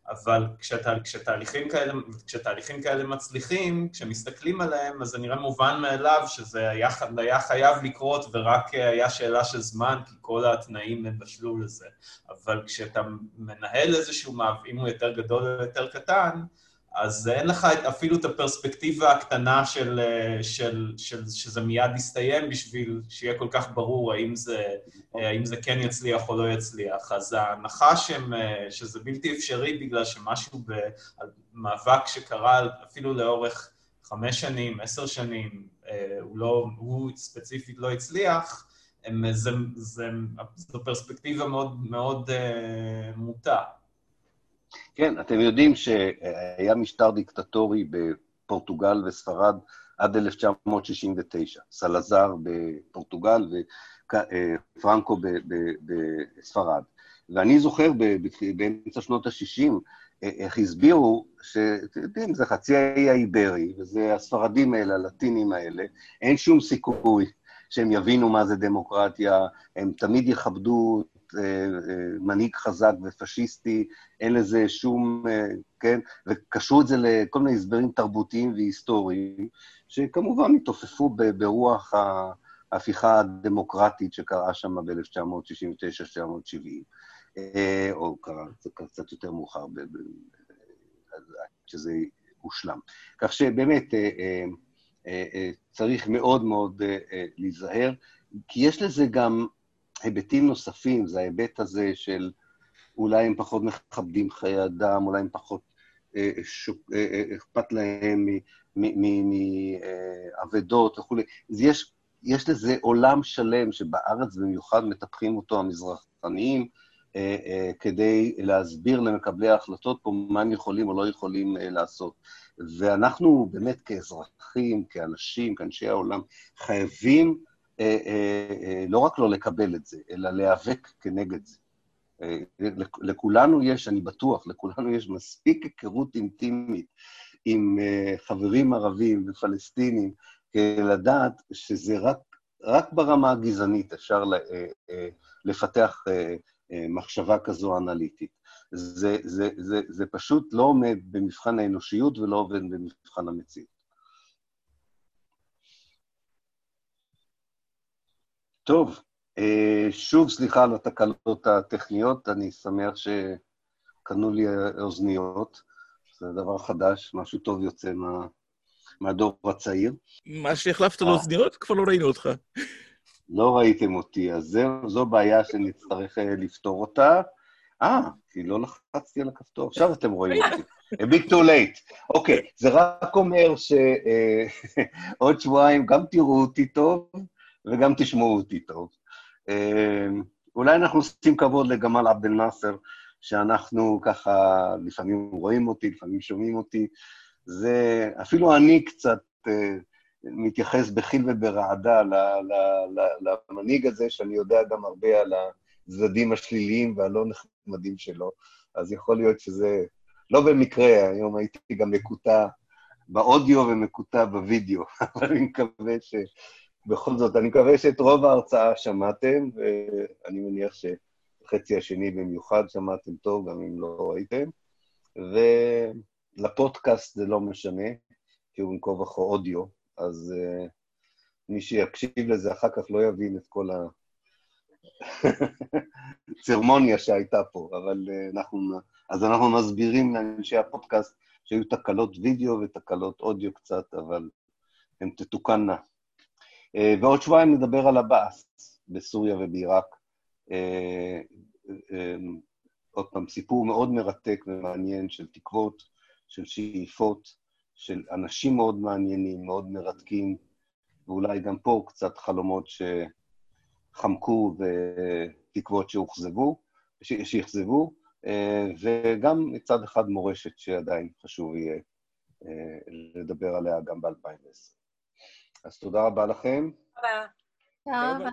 אבל כשתה, כשתהליכים, כאלה, כשתהליכים כאלה מצליחים, כשמסתכלים עליהם, אז זה נראה מובן מאליו שזה היה, היה חייב לקרות ורק היה שאלה של זמן, כי כל התנאים הם בשלו לזה. אבל כשאתה מנהל איזשהו מאבק, אם הוא יותר גדול או יותר קטן, אז אין לך אפילו את הפרספקטיבה הקטנה של, של, של, שזה מיד יסתיים בשביל שיהיה כל כך ברור האם זה, האם זה כן יצליח או לא יצליח. אז ההנחה שהם, שזה בלתי אפשרי בגלל שמשהו במאבק שקרה אפילו לאורך חמש שנים, עשר שנים, הוא, לא, הוא ספציפית לא הצליח, הם, זה, זה, זו פרספקטיבה מאוד מאוד uh, מוטה. כן, אתם יודעים שהיה משטר דיקטטורי בפורטוגל וספרד עד 1969, סלזר בפורטוגל ופרנקו בספרד. ואני זוכר באמצע שנות ה-60, איך הסבירו, שאתם יודעים, זה חצי האי האיברי, וזה הספרדים האלה, הלטינים האלה, אין שום סיכוי שהם יבינו מה זה דמוקרטיה, הם תמיד יכבדו אה, אה, מנהיג חזק ופשיסטי, אין לזה שום, אה, כן, וקשרו את זה לכל מיני הסברים תרבותיים והיסטוריים, שכמובן התעופפו ברוח ההפיכה הדמוקרטית שקרה שם ב-1969-1970, או קרה קצת יותר מאוחר, שזה הושלם. כך שבאמת, צריך מאוד מאוד להיזהר, כי יש לזה גם היבטים נוספים, זה ההיבט הזה של אולי הם פחות מכבדים חיי אדם, אולי הם פחות אה, אה, אה, אכפת להם מאבדות וכולי. יש, יש לזה עולם שלם שבארץ במיוחד מטפחים אותו המזרחניים, אה, אה, כדי להסביר למקבלי ההחלטות פה מה הם יכולים או לא יכולים אה, לעשות. ואנחנו באמת כאזרחים, כאנשים, כאנשי העולם, חייבים אה, אה, אה, לא רק לא לקבל את זה, אלא להיאבק כנגד זה. לכולנו יש, אני בטוח, לכולנו יש מספיק היכרות אינטימית עם חברים ערבים ופלסטינים, לדעת שזה רק, רק ברמה הגזענית אפשר לפתח מחשבה כזו אנליטית. זה, זה, זה, זה פשוט לא עומד במבחן האנושיות ולא עובד במבחן המציאות. טוב, אה, שוב סליחה על התקלות הטכניות, אני שמח שקנו לי אוזניות, זה דבר חדש, משהו טוב יוצא מה, מהדור הצעיר. מה שהחלפת לאוזניות? כבר לא ראינו אותך. לא ראיתם אותי, אז זו, זו בעיה שנצטרך אה, לפתור אותה. אה, כי לא לחצתי על הכפתור, עכשיו אתם רואים אותי. A bit too late. אוקיי, okay, זה רק אומר שעוד שבועיים גם תראו אותי טוב, וגם תשמעו אותי טוב. אה, אולי אנחנו עושים כבוד לגמל עבד אל-נאסר, שאנחנו ככה לפעמים רואים אותי, לפעמים שומעים אותי. זה, אפילו אני קצת uh, מתייחס בחיל וברעדה למנהיג הזה, שאני יודע גם הרבה על הצדדים השליליים והלא נחמדים שלו, אז יכול להיות שזה לא במקרה, היום הייתי גם מקוטע באודיו ומקוטע בווידאו, אבל אני מקווה ש... בכל זאת, אני מקווה שאת רוב ההרצאה שמעתם, ואני מניח שחצי השני במיוחד שמעתם טוב, גם אם לא ראיתם. ולפודקאסט זה לא משנה, כי הוא בין וכה אודיו, אז uh, מי שיקשיב לזה אחר כך לא יבין את כל הצרמוניה שהייתה פה, אבל uh, אנחנו, אז אנחנו מסבירים לאנשי הפודקאסט שהיו תקלות וידאו ותקלות אודיו קצת, אבל הן תתוקנה. אה, ועוד שבועיים נדבר על הבאס בסוריה ובעיראק. אה, אה, עוד פעם, סיפור מאוד מרתק ומעניין של תקוות, של שאיפות, של אנשים מאוד מעניינים, מאוד מרתקים, ואולי גם פה קצת חלומות שחמקו ותקוות שהוכזבו, שאכזבו, וגם מצד אחד מורשת שעדיין חשוב יהיה לדבר עליה גם ב-2010. אז תודה רבה לכם. תודה. תודה.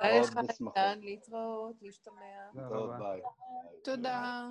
ביי לך, דן, להתראות, להשתמע. תודה.